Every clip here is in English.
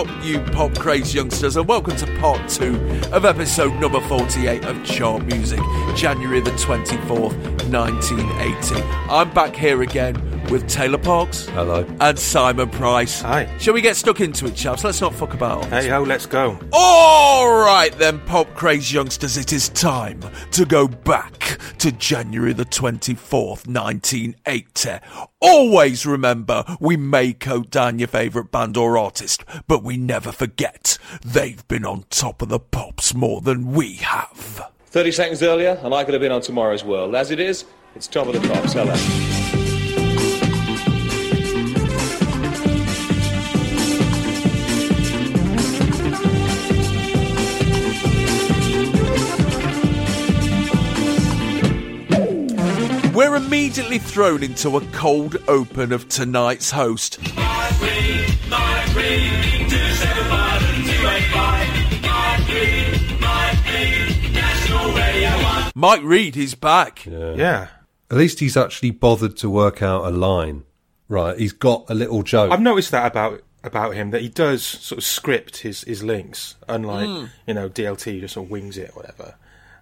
Up, you pop craze youngsters, and welcome to part two of episode number 48 of Chart Music, January the 24th, 1980. I'm back here again with Taylor Parkes. Hello. And Simon Price. Hi. Shall we get stuck into it, chaps? Let's not fuck about. Hey ho, let's go. All right then, pop craze youngsters, it is time to go back to January the 24th, 1980. Always remember, we may coat down your favourite band or artist, but we never forget they've been on top of the pops more than we have. 30 seconds earlier, and I could have been on tomorrow's world. As it is, it's top of the pops. Hello. We're immediately thrown into a cold open of tonight's host. Mike Read is back. Yeah. At least he's actually bothered to work out a line. Right, he's got a little joke. I've noticed that about about him that he does sort of script his, his links, unlike you know DLT just sort of wings it or whatever.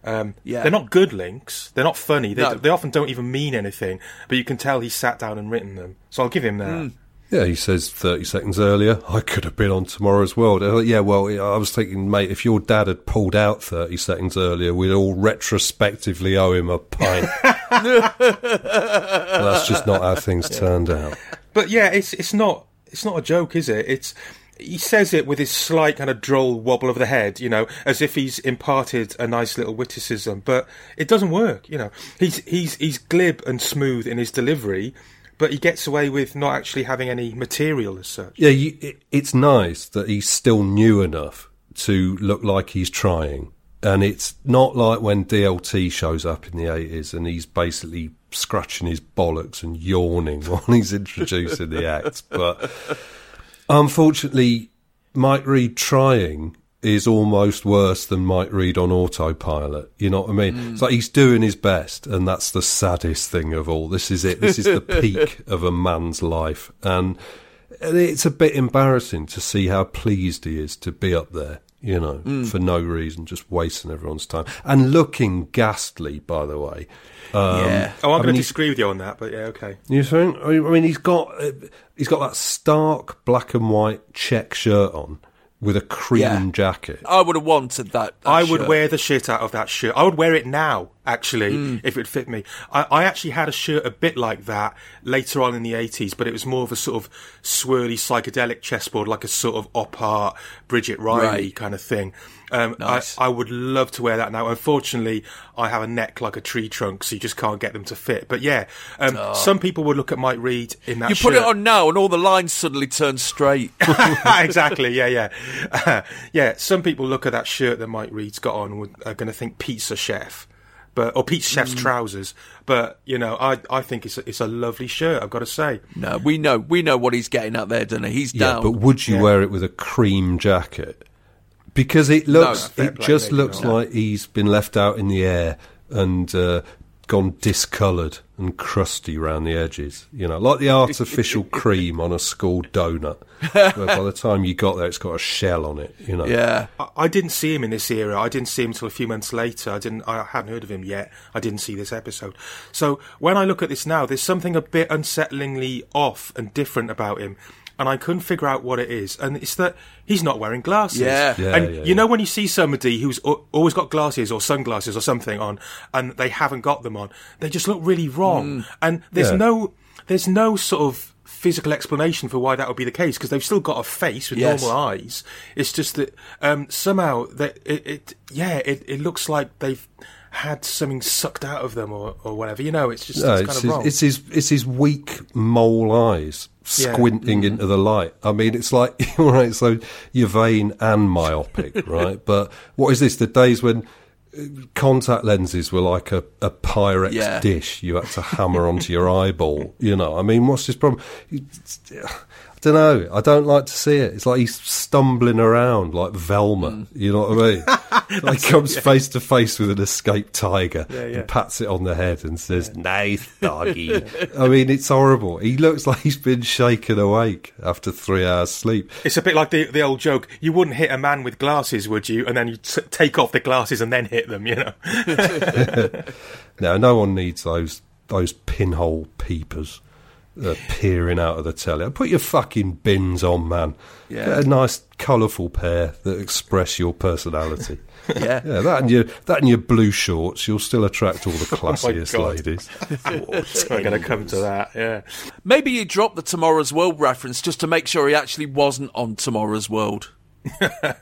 Um, Yeah. they're not good links. They're not funny. They, No. they often don't even mean anything. But you can tell he sat down and written them. So I'll give him that. Yeah, he says 30 seconds earlier, I could have been on Tomorrow's World. Uh, yeah, well, I was thinking, mate, if your dad had pulled out 30 seconds earlier, we'd all retrospectively owe him a pint. That's just not how things turned out. But yeah, it's it's not it's not a joke, is it? It's he says it with his slight kind of droll wobble of the head, you know, as if he's imparted a nice little witticism, but it doesn't work, you know. He's he's he's glib and smooth in his delivery, but he gets away with not actually having any material as such. Yeah, you, it, it's nice that he's still new enough to look like he's trying. And it's not like when DLT shows up in the 80s and he's basically scratching his bollocks and yawning while he's introducing the act. But unfortunately, Mike Read trying is almost worse than Mike Read on autopilot. You know what I mean? It's like he's doing his best, and that's the saddest thing of all. This is it. This is the peak of a man's life. And and it's a bit embarrassing to see how pleased he is to be up there, you know, for no reason, just wasting everyone's time and looking ghastly. By the way, um, yeah. Oh, I'm going to disagree with you on that, but yeah, okay. You think? I mean, I mean, he's got uh, he's got that stark black and white check shirt on with a cream Yeah. jacket. I would have wanted that. that I would wear the shit out of that shirt. I would wear it now, actually, mm. if it fit me. I, I actually had a shirt a bit like that later on in the 80s, but it was more of a sort of swirly psychedelic chessboard, like a sort of op art Bridget Riley Right. kind of thing. Um, Nice. I, I would love to wear that now. Unfortunately, I have a neck like a tree trunk, so you just can't get them to fit. But yeah, um, some people would look at Mike Read in that You shirt. put it on now, and all the lines suddenly turn straight. exactly. Yeah, yeah, yeah. Some people look at that shirt that Mike Read's got on and are going to think pizza chef, but or pizza chef's Mm. trousers. But you know, I I think it's a, it's a lovely shirt. I've got to say. no, we know, we know what he's getting out there, don't he? He's Yeah, down. but would you Yeah. wear it with a cream jacket? Because it looks, fair it play, just looks not. like he's been left out in the air and uh, gone discoloured and crusty around the edges. You know, like the artificial cream on a school donut. Where by the time you got there, it's got a shell on it. You know. Yeah. I, I didn't see him in this era. I didn't see him until a few months later. I didn't. I hadn't heard of him yet. I didn't see this episode. So when I look at this now, there's something a bit unsettlingly off and different about him. And I couldn't figure out what it is, and it's that he's not wearing glasses. Yeah. Yeah, and yeah, you know when you see somebody who's always got glasses or sunglasses or something on, and they haven't got them on, they just look really wrong. And there's Yeah. no, there's no sort of physical explanation for why that would be the case because they've still got a face with Yes. normal eyes. It's just that um, somehow that it, it, yeah, it, it looks like they've had something sucked out of them or, or whatever. You know, it's just No, it's it's, kind of his, wrong. it's his it's his weak mole eyes Yeah. squinting into the light. I mean, it's like right, so you're vain and myopic, right? But what is this? The days when uh, contact lenses were like a, a Pyrex Yeah. dish you had to hammer onto your eyeball. You know, I mean, what's this problem? I don't know. I don't like to see it. It's like he's stumbling around like Velma. Mm. You know what I mean? like comes face to face with an escaped tiger yeah. and pats it on the head and says, "Nice doggy." I mean, it's horrible. He looks like he's been shaken awake after three hours sleep. It's a bit like the the old joke. You wouldn't hit a man with glasses, would you? And then you t- take off the glasses and then hit them. You know. Now, no one needs those those pinhole peepers uh, peering out of the telly. Put your fucking bins on, man. Yeah. Get a nice, colourful pair that express your personality. Yeah. Yeah, that and your that and your blue shorts, you'll still attract all the Oh classiest God. ladies. We're going to come to that. Yeah. Maybe he dropped the Tomorrow's World reference just to make sure he actually wasn't on Tomorrow's World.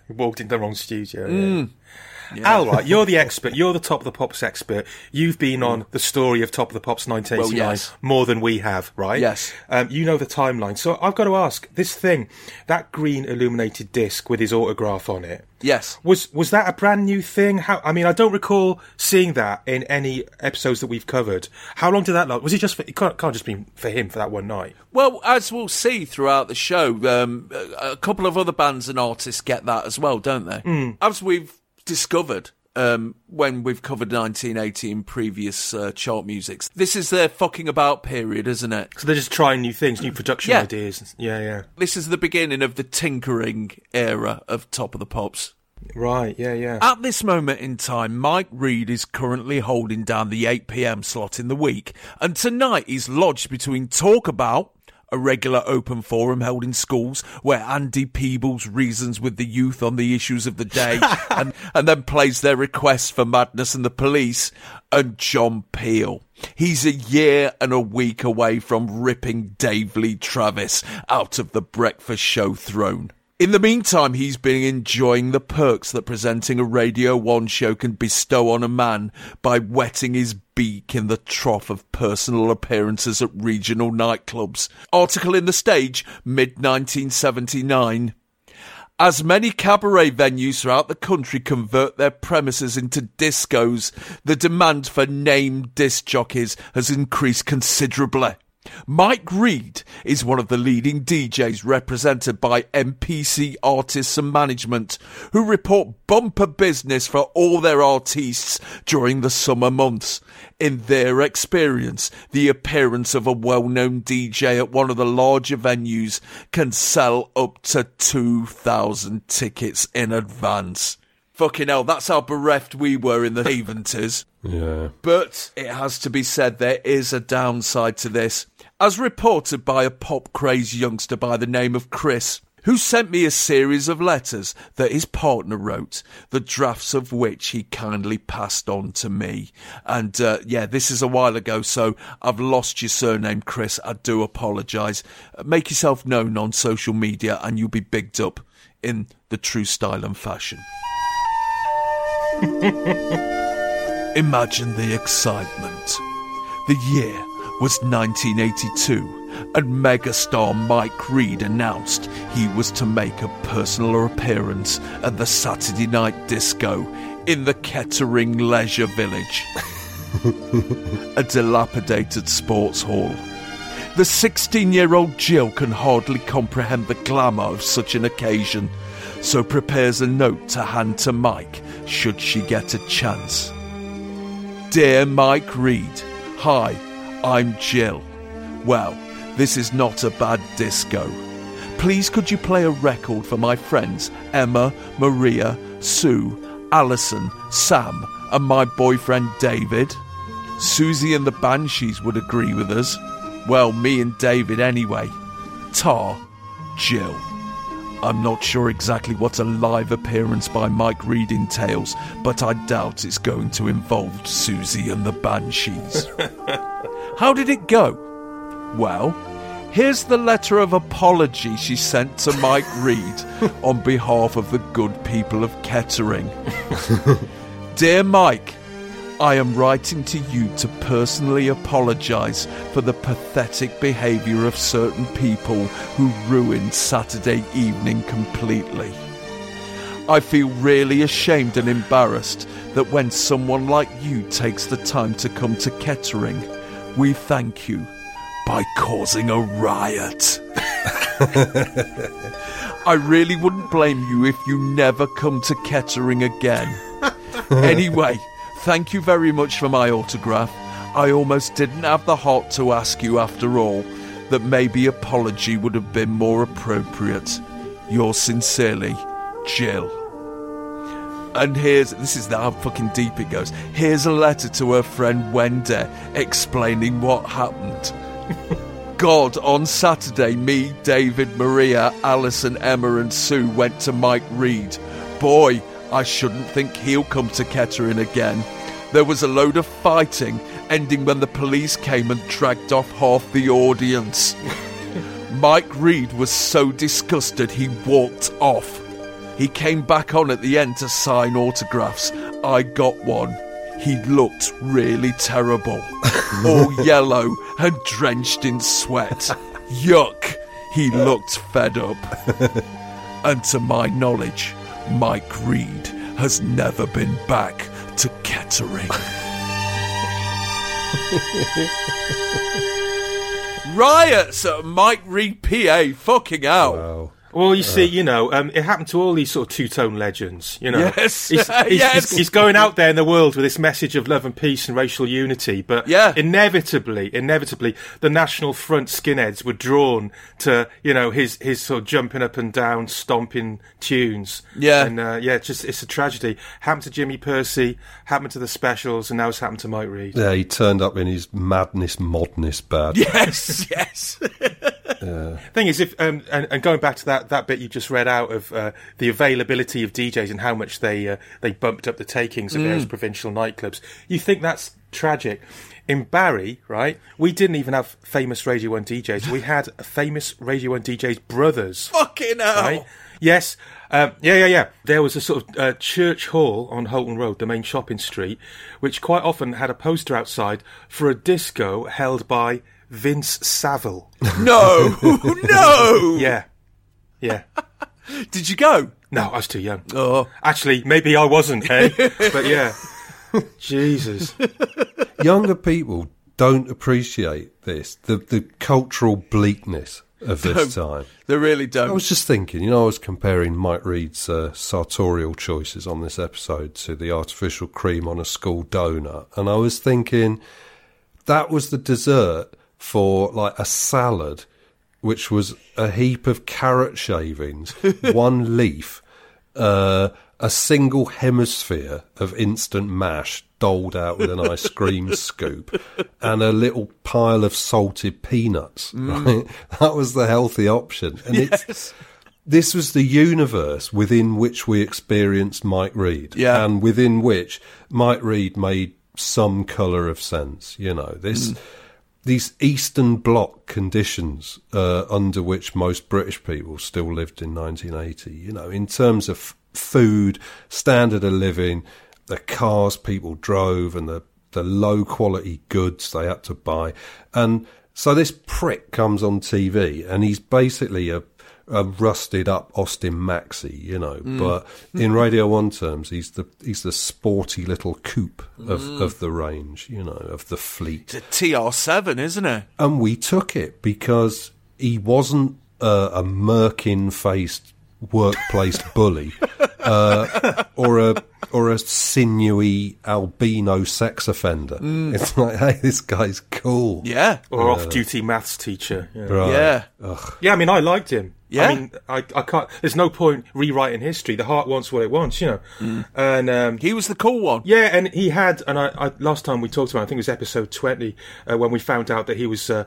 Walked into the wrong studio. Yeah. Al, right, you're the expert. You're the Top of the Pops expert. You've been on the story of Top of the Pops 1989 Well, yes. more than we have, right? Yes. Um, you know the timeline. So I've got to ask this thing, that green illuminated disc with his autograph on it. Yes. Was was that a brand new thing? How I mean, I don't recall seeing that in any episodes that we've covered. How long did that last? Was it just? For, it can't, can't just be for him for that one night. Well, as we'll see throughout the show, um, a a couple of other bands and artists get that as well, don't they? As we've discovered um, when we've covered 1980 in previous uh, chart musics, this is their fucking about period, isn't it? So they're just trying new things, new production Yeah. ideas. Yeah, yeah. This is the beginning of the tinkering era of Top of the Pops. Right. Yeah, yeah. At this moment in time, Mike Read is currently holding down the 8 pm slot in the week, and tonight he's lodged between Talk About, a regular open forum held in schools where Andy Peebles reasons with the youth on the issues of the day and, and then plays their requests for Madness and the Police, and John Peel. He's a year and a week away from ripping Dave Lee Travis out of the breakfast show throne. In the meantime, he's been enjoying the perks that presenting a Radio 1 show can bestow on a man by wetting his beak in the trough of personal appearances at regional nightclubs. Article in the stage, mid 1979. As many cabaret venues throughout the country convert their premises into discos, the demand for named disc jockeys has increased considerably. Mike Read is one of the leading DJs represented by MPC Artists and Management, who report bumper business for all their artists during the summer months. In their experience, the appearance of a well-known DJ at one of the larger venues can sell up to 2,000 tickets in advance. Fucking hell, that's how bereft we were in the 70s. Yeah. But it has to be said there is a downside to this. As reported by a pop crazed youngster by the name of Chris, who sent me a series of letters that his partner wrote, the drafts of which he kindly passed on to me. And uh, yeah, this is a while ago, so I've lost your surname, Chris. I do apologise. Uh, Make yourself known on social media and you'll be bigged up in the true style and fashion. Imagine the excitement. The year was 1982, and megastar Mike Read announced he was to make a personal appearance at the Saturday Night Disco in the Kettering Leisure Village, a dilapidated sports hall. The 16 year old Jill can hardly comprehend the glamour of such an occasion, so prepares a note to hand to Mike should she get a chance. Dear Mike Read, Hi, I'm Jill. Well, this is not a bad disco. Please could you play a record for my friends Emma, Maria, Sue, Alison, Sam, and my boyfriend David? Siouxsie and the Banshees would agree with us. Well, me and David anyway. Tar, Jill. I'm not sure exactly what a live appearance by Mike Read entails, but I doubt it's going to involve Siouxsie and the Banshees. How did it go? Well, here's the letter of apology she sent to Mike Read on behalf of the good people of Kettering. Dear Mike, I am writing to you to personally apologise for the pathetic behaviour of certain people who ruined Saturday evening completely. I feel really ashamed and embarrassed that when someone like you takes the time to come to Kettering, we thank you by causing a riot. I really wouldn't blame you if you never come to Kettering again. anyway, thank you very much for my autograph. I almost didn't have the heart to ask you after all that maybe apology would have been more appropriate. Yours sincerely, Jill. And here's this is how fucking deep it goes. Here's a letter to her friend Wendy explaining what happened. God, on Saturday, me, David, Maria, Alison, Emma, and Sue went to Mike Read. Boy, I shouldn't think he'll come to Kettering again. There was a load of fighting, ending when the police came and dragged off half the audience. Mike Read was so disgusted he walked off. He came back on at the end to sign autographs. I got one. He looked really terrible. All yellow and drenched in sweat. Yuck! He looked fed up. and to my knowledge, Mike Read has never been back to Kettering. Riots at Mike Read PA, fucking out. Wow. Well, you see, you know, um, it happened to all these sort of two-tone legends. You know, Yes, he's, he's, yes. he's, he's going out there in the world with this message of love and peace and racial unity, but Yeah. inevitably, inevitably, the National Front skinheads were drawn to, you know, his his sort of jumping up and down, stomping tunes. Yeah. and uh, yeah, it's just it's a tragedy. Happened to Jimmy Pursey, happened to the Specials, and now it's happened to Mike Read. Yeah, he turned up in his madness, modness bad. Yes, yes. thing is, if um, and, and going back to that, that bit you just read out of uh, the availability of DJs and how much they uh, they bumped up the takings of various provincial nightclubs, you think that's tragic. In Barry, right, we didn't even have famous Radio One DJs. We had famous Radio One DJs brothers. fucking hell. Right? Yes. Um, yeah, yeah, yeah. There was a sort of uh, church hall on Holton Road, the main shopping street, which quite often had a poster outside for a disco held by Vince Savile. No, no. Yeah. Yeah. Did you go? No, I was too young. Oh. Actually, maybe I wasn't, eh? but yeah. Jesus. Younger people don't appreciate this, the, the cultural bleakness of this time. They really don't. I was just thinking, you know, I was comparing Mike Read's uh, sartorial choices on this episode to the artificial cream on a school donut, and I was thinking that was the dessert for like a salad, which was a heap of carrot shavings, one leaf, uh, a single hemisphere of instant mash doled out with an ice cream scoop, and a little pile of salted peanuts. Right, that was the healthy option, and it's this was the universe within which we experienced Mike Read, Yeah. and within which Mike Read made some colour of sense. You know, this these Eastern Bloc conditions uh, under which most British people still lived in 1980. You know, in terms of f- food, standard of living, the cars people drove, and the the low quality goods they had to buy, and so this prick comes on TV, and he's basically a a rusted up Austin Maxi, you know, but in Radio One terms, he's the he's the sporty little coupe of, of the range, you know, of the fleet. It's a TR7, isn't it? And we took it because he wasn't uh, a merkin faced workplace bully uh, or a or a sinewy albino sex offender. It's like, hey, this guy's cool. Yeah. Or off-duty maths teacher. Yeah. Right. Yeah. Yeah, I mean, I liked him. Yeah? I mean, I, I can't. There's no point rewriting history. The heart wants what it wants, you know. Mm. And um, He was the cool one. yeah, and he had. And I, I last time we talked about, I think it was episode twenty, uh, when we found out that he was. Uh,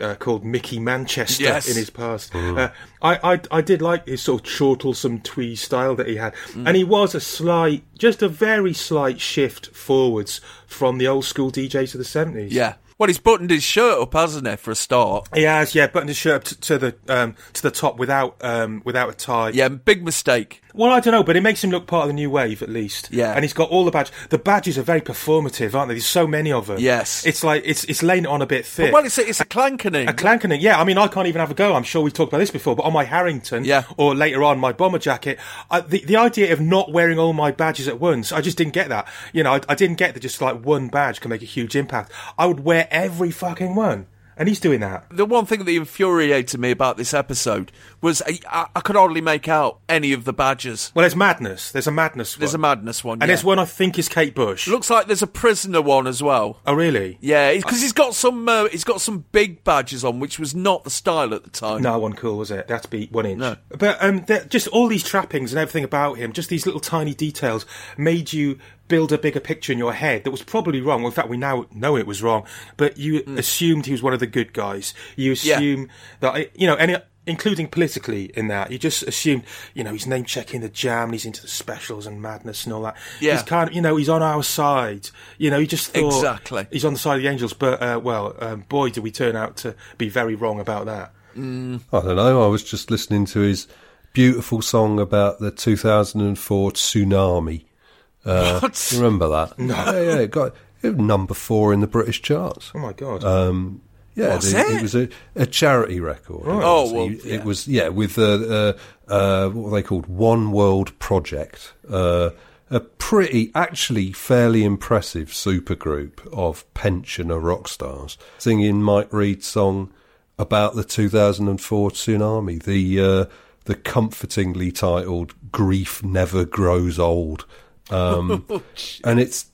uh, called Mickey Manchester Yes. in his past. Uh, I, I I did like his sort of chortlesome twee style that he had, Mm. and he was a slight, just a very slight shift forwards from the old school DJs of the seventies. Yeah. Well, he's buttoned his shirt up, hasn't he, for a start? He has, yeah, buttoned his shirt up to, to the um, to the top without um, without a tie. Yeah, big mistake. Well, I don't know, but it makes him look part of the new wave at least. Yeah. and he's got all the badges. The badges are very performative, aren't they? There's so many of them. Yes. it's like it's it's laying it on a bit thick. Well, it's a, it's a clankening. a clankening, yeah. I mean, I can't even have a go. I'm sure we've talked about this before, but on my Harrington, Yeah. or later on my bomber jacket, I, the the idea of not wearing all my badges at once, I just didn't get that. You know, I, I didn't get that just like one badge can make a huge impact. I would wear every fucking one, and he's doing that. the one thing that infuriated me about this episode was I, I, I could hardly make out any of the badges. Well, there's madness. There's a madness. There's a madness one, and yeah. there's one I think is Kate Bush. Looks like there's a prisoner one as well. oh, really? Yeah, because he's got some uh, he's got some big badges on, which was not the style at the time. No one cool, was it? That's had to be one inch. No. But um, just all these trappings and everything about him, just these little tiny details, made you build a bigger picture in your head that was probably wrong. Well, in fact, we now know it was wrong. But you assumed he was one of the good guys. You Mm. Yeah. assume that you know any. Including politically in that, you just assumed, you know, he's name checking the jam, and he's into the specials and madness and all that. Yeah. he's kind of, you know, he's on our side. You know, he just thought Exactly. he's on the side of the angels. But uh, well, um, boy, did we turn out to be very wrong about that. I don't know. I was just listening to his beautiful song about the 2004 tsunami. Uh, What? you remember that? No. Yeah, yeah. It got it number four in the British charts. Oh my god! Um, yeah, What's it, it? was a, a charity record. Oh, It was- well, it, yeah. was yeah with uh, uh, uh, what were they called One World Project. Uh, a pretty, actually, fairly impressive supergroup of pensioner rock stars singing Mike Read's song about the 2004 tsunami. The uh, the comfortingly titled "Grief Never Grows Old," um, and it's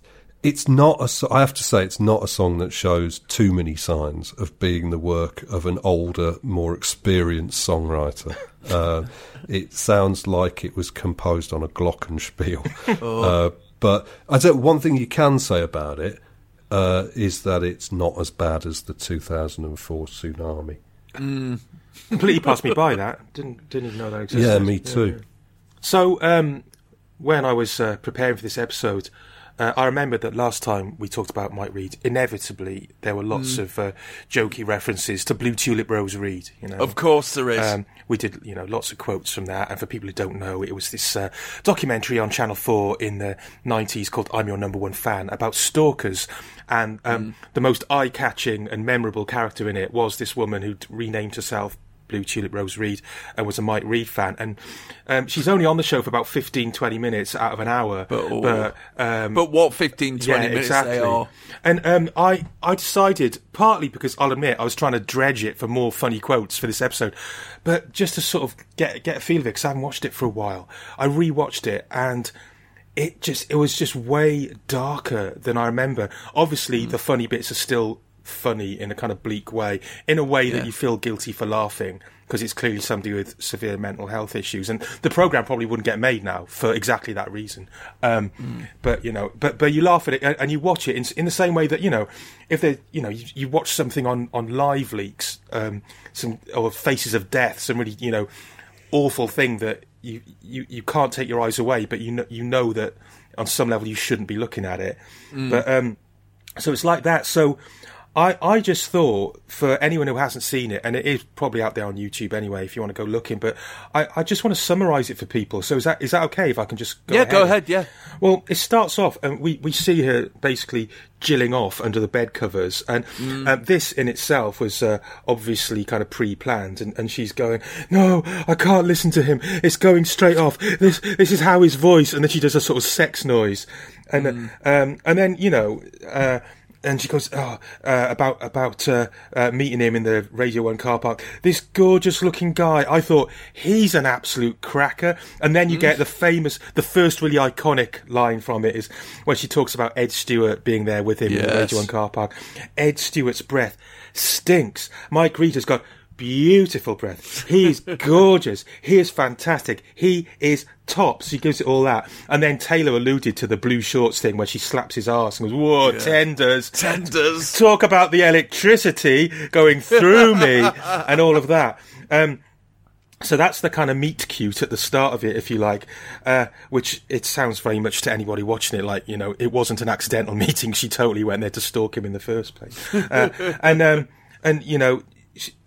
it's not a. so- I have to say, it's not a song that shows too many signs of being the work of an older, more experienced songwriter. Uh, it sounds like it was composed on a glockenspiel. uh, but I don't. One thing you can say about it uh, is that it's not as bad as the 2004 tsunami. completely passed me by. That didn't didn't even know that existed. Yeah, me too. So um, when I was uh, preparing for this episode, uh, I remembered that last time we talked about Mike Read, inevitably there were lots of uh, jokey references to Blue Tulip Rose Read. You know, Of course there is. Um, we did, you know, lots of quotes from that. And for people who don't know, it was this uh, documentary on Channel 4 in the 90s called I'm Your Number One Fan about stalkers. And um, the most eye catching and memorable character in it was this woman who'd renamed herself Blue Tulip Rose Read and was a Mike Read fan. And um, she's only on the show for about 15, 20 minutes out of an hour. But- oh. but um, but what 15, 20 minutes exactly. they are. And um, I, I decided, partly because I'll admit I was trying to dredge it for more funny quotes for this episode, but just to sort of get get a feel of it, because I haven't watched it for a while. I rewatched it and it just it was just way darker than I remember. Obviously, Hmm. the funny bits are still funny in a kind of bleak way, in a way Yeah. that you feel guilty for laughing because it's clearly somebody with severe mental health issues, and the program probably wouldn't get made now for exactly that reason. Um, But you know, but but you laugh at it and, and you watch it in, in the same way that you know, if they, you know, you, you watch something on on live leaks, um, some or Faces of Death, some really you know awful thing that you, you, you can't take your eyes away, but you know, you know that on some level you shouldn't be looking at it. But um, so it's like that. So I, I just thought for anyone who hasn't seen it, and it is probably out there on YouTube anyway, if you want to go looking. But I, I just want to summarise it for people. So is that is that okay if I can just go Yeah, ahead? go ahead, yeah. Well, it starts off, and we, we see her basically jilling off under the bed covers, and um, this in itself was uh, obviously kind of pre-planned. And, and she's going, "No, I can't listen to him. It's going straight off. This this is how his voice." And then she does a sort of sex noise, and um, and then you know. Uh, and she goes oh, uh, about about uh, uh, meeting him in the Radio One car park. This gorgeous looking guy. I thought he's an absolute cracker. And then you Mm. get the famous, the first really iconic line from it is when she talks about Ed Stewart being there with him in the Radio One car park. Ed Stewart's breath stinks. Mike Read has got beautiful breath. He is gorgeous. He is fantastic. He is tops. She gives it all that. And then Taylor alluded to the blue shorts thing where she slaps his ass and goes, whoa, tenders. Tenders. Talk about the electricity going through me and all of that. Um, so that's the kind of meet cute at the start of it, if you like, uh, which it sounds very much to anybody watching it like, you know, it wasn't an accidental meeting. She totally went there to stalk him in the first place. Uh, and, um, and, you know,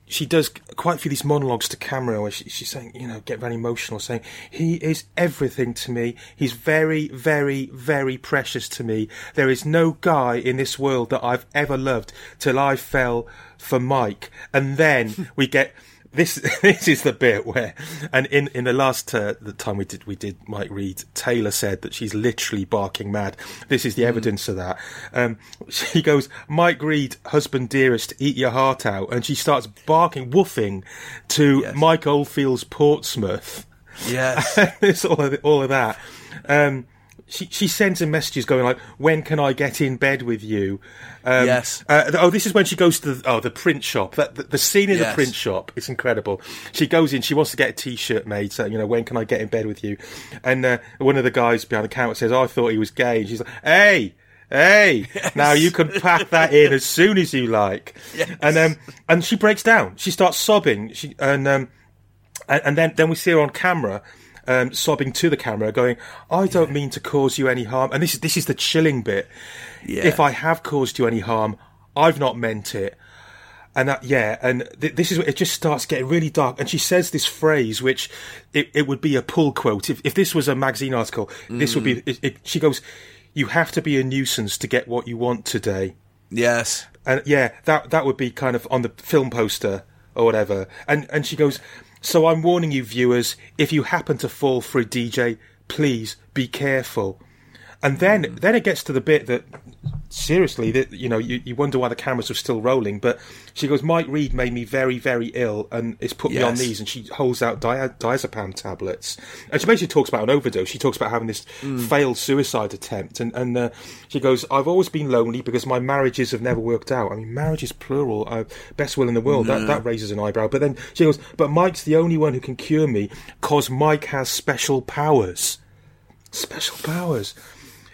she, does quite a few of these monologues to camera where she, she's saying, you know, get very emotional, saying, he is everything to me. He's very, very, very precious to me. There is no guy in this world that I've ever loved till I fell for Mike. And then we get, this this is the bit where, and in, in the last uh, the time we did we did Mike Read, Taylor said that she's literally barking mad. This is the evidence of that. Um, she goes, Mike Read, husband dearest, eat your heart out, and she starts barking, woofing to Mike Oldfield's Portsmouth. Yes. it's all of, all of that. Um, she she sends him messages going like, "When can I get in bed with you?" Um, Yes. Uh, oh, this is when she goes to the, oh the print shop. That the, the scene in the print shop is incredible. She goes in. She wants to get a T-shirt made. So you know, when can I get in bed with you? And uh, one of the guys behind the counter says, oh, "I thought he was gay." And she's like, "Hey." Hey, now you can pack that in as soon as you like, and um, and she breaks down. She starts sobbing. She and um, and, and then then we see her on camera um, sobbing to the camera going i don't mean to cause you any harm. And this is this is the chilling bit. Yeah. if i have caused you any harm i've not meant it. And that yeah and th- this is it just starts getting really dark. And she says this phrase which it, it would be a pull quote. If, if this was a magazine article this would be it, it, she goes you have to be a nuisance to get what you want today. Yes. and yeah, that that would be kind of on the film poster or whatever. And and she goes, so I'm warning you, viewers, if you happen to fall for a DJ, please be careful. And then then it gets to the bit that seriously that you know you, you wonder why the cameras were still rolling. But she goes, Mike Read made me very very ill, and it's put me on these. And she holds out dia- diazepam tablets, and she basically talks about an overdose. She talks about having this failed suicide attempt, and and uh, she goes, I've always been lonely because my marriages have never worked out. I mean, marriage is plural. Uh, best will in the world. That that raises an eyebrow. But then she goes, but Mike's the only one who can cure me because Mike has special powers. Special powers.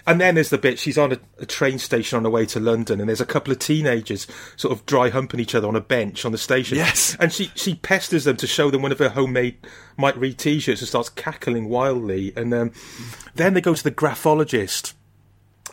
And then there's the bit she's on a, a train station on her way to London, and there's a couple of teenagers sort of dry humping each other on a bench on the station. Yes. and she she pesters them to show them one of her homemade Mike Read t-shirts and starts cackling wildly. And um, then they go to the graphologist,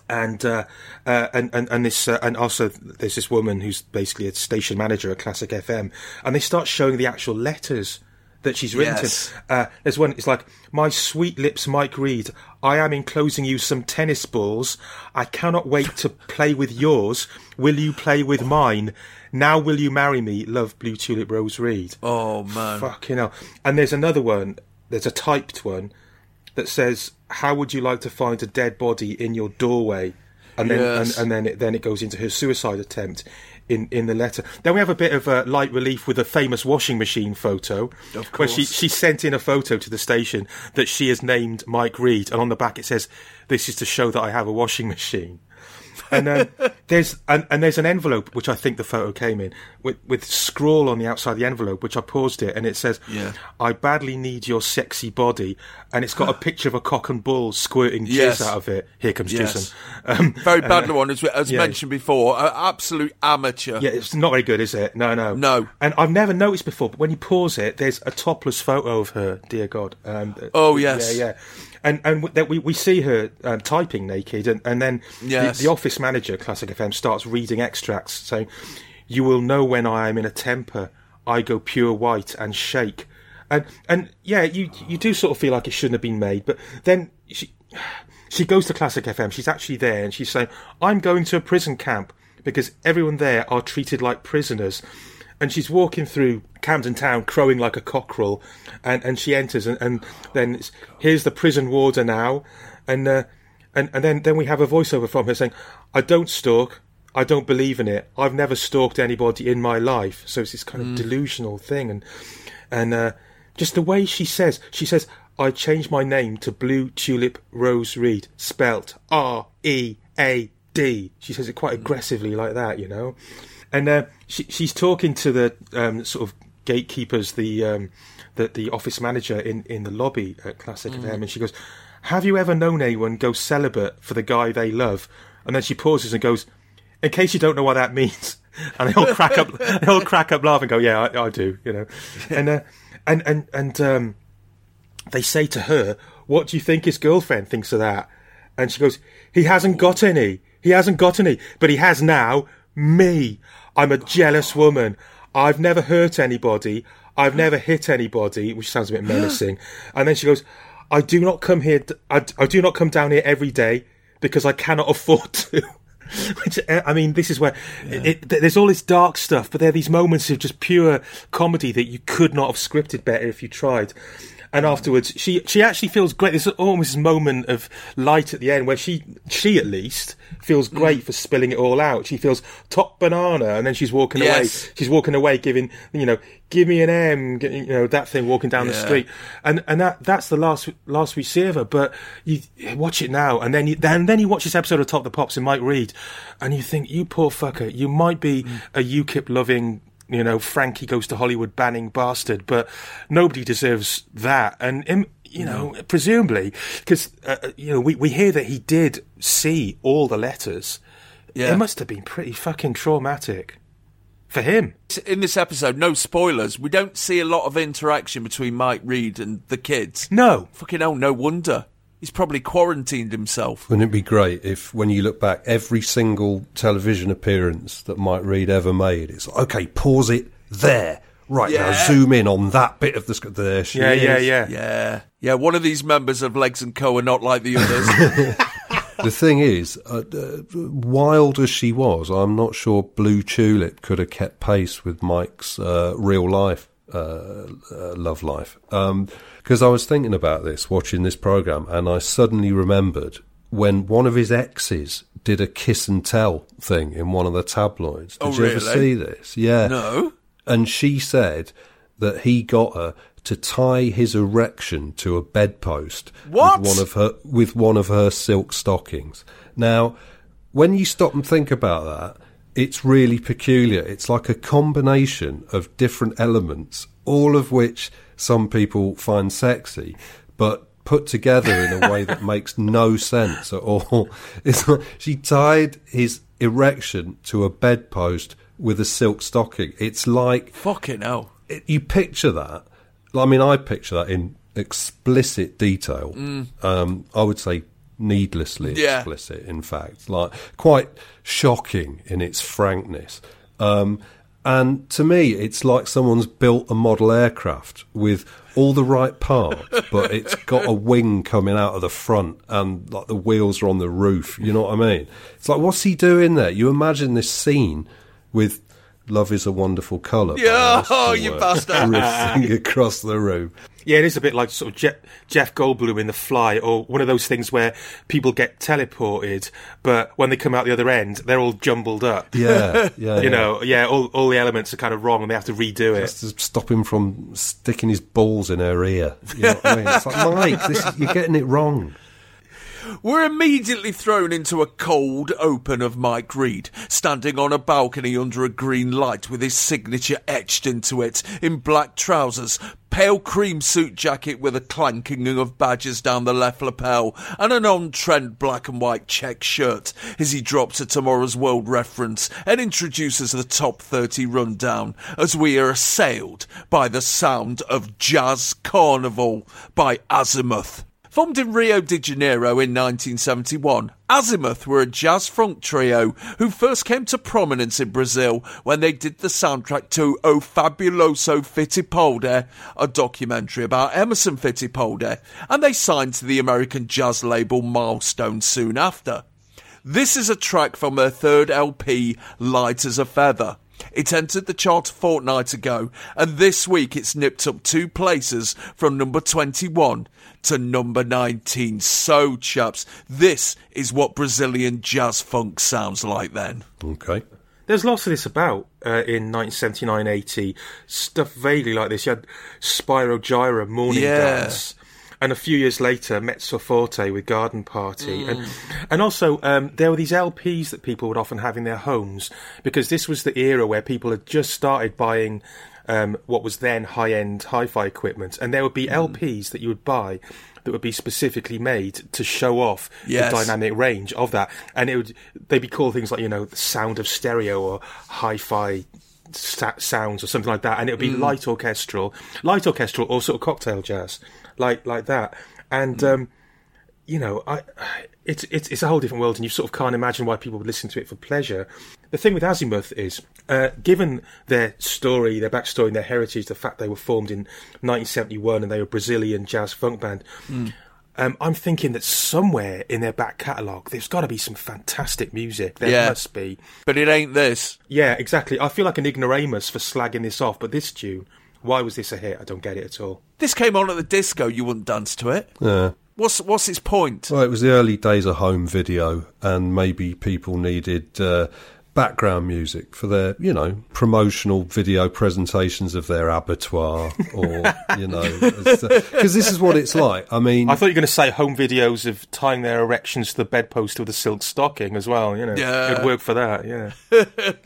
and uh, uh, and and and this uh, and also there's this woman who's basically a station manager at Classic FM, and they start showing the actual letters that she's written Yes. to. Uh, there's one. It's like my sweet lips, Mike Read. I am enclosing you some tennis balls. I cannot wait to play with yours. Will you play with mine? Now will you marry me? Love, Blue Tulip Rose Read. Oh man. Fucking hell. And there's another one, there's a typed one that says, How would you like to find a dead body in your doorway? And then Yes. and, and then it then it goes into her suicide attempt in, in the letter. Then we have a bit of uh, light relief with a famous washing machine photo. Of Where she, course. she sent in a photo to the station that she has named Mike Read, and on the back it says, This is to show that I have a washing machine and um, there's and, and there's an envelope which I think the photo came in with with scrawl on the outside of the envelope, which I paused it, and it says, Yeah. "I badly need your sexy body," and it's got a picture of a cock and bull squirting jizz Yes. out of it. Here comes Yes. Jason. Um, Very bad one, as, as yeah. mentioned before. Uh, absolute amateur. Yeah, it's not very good, is it? No, no, No. And I've never noticed before, but when you pause it, there's a topless photo of her. Dear God. Um, Oh, yes. Yeah, yeah. And and that we, we see her um, typing naked, and, and then Yes. the, the office manager, Classic FM, starts reading extracts saying, "You will know when I am in a temper. I go pure white and shake." And and yeah, you you do sort of feel like it shouldn't have been made, but then she she goes to Classic FM. She's actually there, and she's saying, "I'm going to a prison camp because everyone there are treated like prisoners." And she's walking through Camden Town, crowing like a cockerel, and, and she enters, and, and then it's, here's the prison warder now, and uh, and and then then we have a voiceover from her saying, "I don't stalk, I don't believe in it. I've never stalked anybody in my life. So it's this kind of delusional thing. And, and, uh, just the way she says, she says, I changed my name to Blue Tulip Rose Read, spelt R E A D. She says it quite aggressively like that, you know. And uh, she, she's talking to the um, sort of gatekeepers, the um, the, the office manager in, in the lobby at Classic FM, and she goes, "Have you ever known anyone go celibate for the guy they love?" And then she pauses and goes, "In case you don't know what that means." And they all crack up, they all crack up laughing. and Go, yeah, I, I do, you know. And uh, and and and um, they say to her, "What do you think his girlfriend thinks of that?" And she goes, "He hasn't got any. He hasn't got any, but he has now me. I'm a jealous woman. I've never hurt anybody. I've never hit anybody," which sounds a bit menacing. and then she goes, "I do not come here. I, I do not come down here every day because I cannot afford to." Which uh, I mean, this is where it, it, there's all this dark stuff, but there are these moments of just pure comedy that you could not have scripted better if you tried. And afterwards, she she actually feels great. There's almost this moment of light at the end where she she at least feels great for spilling it all out. She feels top banana, and then she's walking Yes. away. She's walking away, giving you know, give me an M, you know, that thing walking down the street, and and that that's the last last we see of her. But you watch it now, and then you then then you watch this episode of Top the Pops and Mike Read, and you think, you poor fucker, you might be Mm. a UKIP loving. You know, Frankie goes to Hollywood banning bastard, but nobody deserves that. And you know, presumably, because uh, uh, you know, we we hear that he did see all the letters. Yeah. It must have been pretty fucking traumatic for him. In this episode, no spoilers, we don't see a lot of interaction between Mike Read and the kids. No, Fucking hell, no wonder. He's probably quarantined himself. Wouldn't it be great if, when you look back, every single television appearance that Mike Read ever made, it's like, okay, pause it there. Right now, zoom in on that bit of the sc- There she yeah, is. yeah, yeah, Yeah. Yeah, one of these members of Legs and Co are not like the others. The thing is, uh, uh, wild as she was, I'm not sure Blue Tulip could have kept pace with Mike's uh, real life uh, uh, love life. Because I was thinking about this, watching this program, and I suddenly remembered when one of his exes did a kiss and tell thing in one of the tabloids. Did Oh, you ever see this? Yeah. no. And she said that he got her to tie his erection to a bedpost What? with one of her with one of her silk stockings. Now, when you stop and think about that, it's really peculiar. It's like a combination of different elements, all of which some people find sexy, but put together in a way that makes no sense at all. It's like she tied his erection to a bedpost with a silk stocking. It's like Fucking hell. it, you picture that. I mean, I picture that in explicit detail. Um, I would say needlessly Yeah. explicit. In fact, like quite shocking in its frankness. Um, and to me, it's like someone's built a model aircraft with all the right parts, but it's got a wing coming out of the front and like the wheels are on the roof. You know what I mean? It's like, what's he doing there? You imagine this scene with Love is a Wonderful Colour. Yeah, oh, you Cooper bastard. Drifting across the room. Yeah, it is a bit like sort of Je- Jeff Goldblum in The Fly, or one of those things where people get teleported, but when they come out the other end, they're all jumbled up. Yeah, yeah. You yeah. know, yeah, all, all the elements are kind of wrong, and they have to redo it. Just to stop him from sticking his balls in her ear. You know what I mean? It's like, Mike, this is, you're getting it wrong. We're immediately thrown into a cold open of Mike Read, standing on a balcony under a green light with his signature etched into it in black trousers, pale cream suit jacket with a clanking of badges down the left lapel, and an on-trend black and white check shirt as he drops a Tomorrow's World reference and introduces the top 30 rundown as we are assailed by the sound of Jazz Carnival by Azimuth. Formed in Rio de Janeiro in 1971, Azimuth were a jazz funk trio who first came to prominence in Brazil when they did the soundtrack to O Fabuloso Fittipaldi, a documentary about Emerson Fittipaldi, and they signed to the American jazz label Milestone soon after. This is a track from their third LP, Light as a Feather. It entered the chart a fortnight ago, and this week it's nipped up two places from number 21 to number 19. So, chaps, this is what Brazilian jazz funk sounds like then. Okay. There's lots of this about uh, in 1979 80. Stuff vaguely like this. You had Spyro Gyra, Morning Yeah. Dance. And a few years later, Mezzo Forte with Garden Party. And, and also, um, there were these LPs that people would often have in their homes because this was the era where people had just started buying um, what was then high end hi fi equipment. And there would be LPs that you would buy that would be specifically made to show off Yes. the dynamic range of that. And it would they'd be called things like, you know, the sound of stereo or hi fi sounds or something like that, and it would be light orchestral, light orchestral or sort of cocktail jazz, like like that. And um, you know, I it's it's it's a whole different world, and you sort of can't imagine why people would listen to it for pleasure. The thing with Azimuth is, uh, given their story, their backstory, and their heritage, the fact they were formed in 1971 and they were a Brazilian jazz funk band. Um, I'm thinking that somewhere in their back catalogue, there's got to be some fantastic music. There Yeah. must be. But it ain't this. Yeah, exactly. I feel like an ignoramus for slagging this off, but this tune, why was this a hit? I don't get it at all. This came on at the disco, you wouldn't dance to it. Yeah. What's what's its point? Well, it was the early days of home video, and maybe people needed uh, background music for their, you know, promotional video presentations of their abattoir, or you know, because uh, this is what it's like. I mean, I thought you were going to say home videos of tying their erections to the bedpost with a silk stocking as well. You know, Yeah. it'd work for that. Yeah.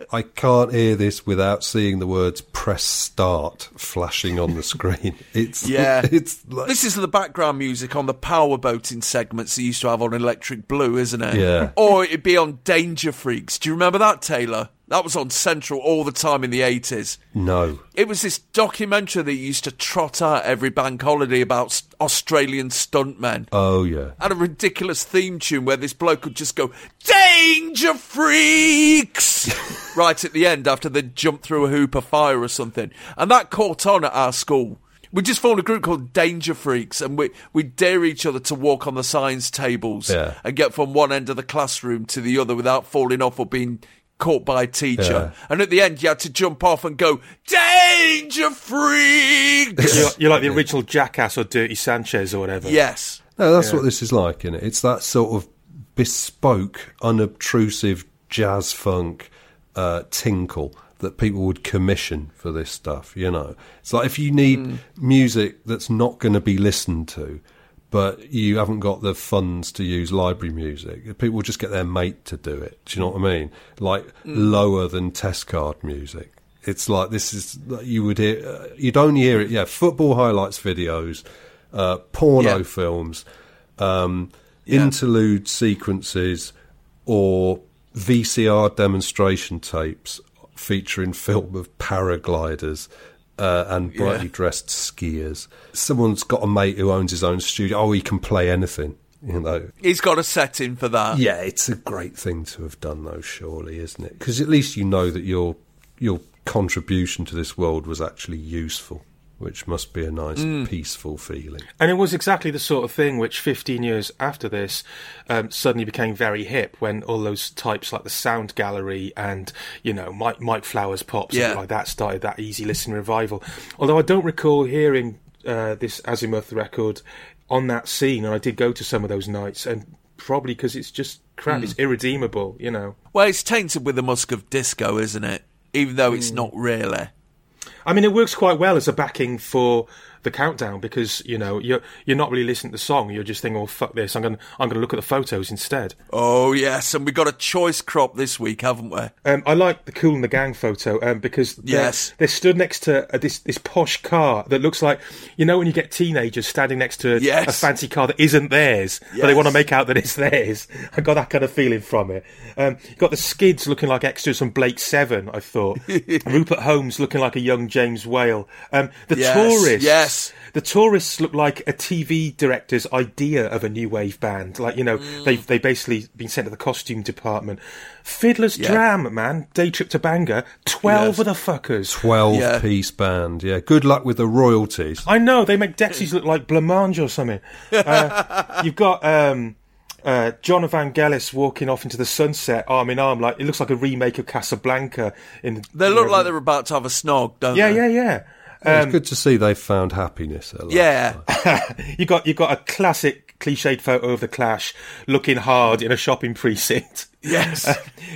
I can't hear this without seeing the words "press start" flashing on the screen. It's Yeah. it's like, This is the background music on the power boating segments they used to have on Electric Blue, isn't it? Yeah. Or it'd be on Danger Freaks. Do you remember that, Taylor? That was on Central all the time in the 80s. no. It was this documentary that used to trot out every bank holiday about Australian stuntmen. Oh yeah. Had a ridiculous theme tune where this bloke would just go, Danger Freaks! right at the end after they'd jumped through a hoop of fire or something. And that caught on at our school. We just formed a group called Danger Freaks and we, we'd dare each other to walk on the science tables Yeah. and get from one end of the classroom to the other without falling off or being caught by a teacher. Yeah. And at the end, you had to jump off and go, Danger Freaks! You're, you're like the original Jackass or Dirty Sanchez or whatever. yes. No, that's what this is like, is it? It's that sort of bespoke, unobtrusive jazz funk uh, tinkle that people would commission for this stuff. You know, it's like if you need music that's not going to be listened to, but you haven't got the funds to use library music, people just get their mate to do it. Do you know what I mean? Like lower than test card music. It's like this is you would hear. Uh, you'd only hear it. Yeah, football highlights videos, uh, porno Yeah. films, um, Yeah. interlude sequences, or VCR demonstration tapes featuring film of paragliders uh, and brightly Yeah. dressed skiers. Someone's got a mate who owns his own studio. Oh, he can play anything. You know, He's got a setting for that. yeah, it's a great thing to have done, though. Surely, isn't it? Because at least you know that your your contribution to this world was actually useful, which must be a nice, peaceful feeling. And it was exactly the sort of thing which 15 years after this um, suddenly became very hip when all those types like the Sound Gallery and, you know, Mike, Mike Flowers Pop, something Yeah. like that started that easy listen revival. Although I don't recall hearing uh, this Azimuth record on that scene, and I did go to some of those nights, and probably because it's just crap, it's irredeemable, you know. Well, it's tainted with the musk of disco, isn't it? Even though Hmm. it's not really. I mean, it works quite well as a backing for the countdown because you know you're you're not really listening to the song. You're just thinking, "Oh fuck this! I'm gonna I'm gonna look at the photos instead." Oh, yes, and we got a choice crop this week, haven't we? Um, I like the Kool and the Gang photo um, because they're, Yes. they're stood next to uh, this this posh car that looks like you know when you get teenagers standing next to a, Yes. a fancy car that isn't theirs, but they want to make out that it's theirs. I got that kind of feeling from it. Um, got the skids looking like extras from Blake Seven. I thought Rupert Holmes looking like a young James Whale. Um, the Yes, tourists, yes. The tourists look like a TV director's idea of a new wave band. Like you know, Mm. they've they basically been sent to the costume department. Fiddler's Yeah. Dram, man, day trip to Bangor, twelve Yes. of the fuckers. Twelve Yeah. piece band. Yeah, good luck with the royalties. I know they make Dexys look like blancmange or something. Uh, you've got um, uh, Jon and Vangelis walking off into the sunset, arm in arm, like it looks like a remake of Casablanca. In They look like they're about to have a snog, don't yeah, they? yeah, yeah. It's Um, good to see they found happiness. Yeah. you got you got a classic cliched photo of the Clash looking hard in a shopping precinct. Yes.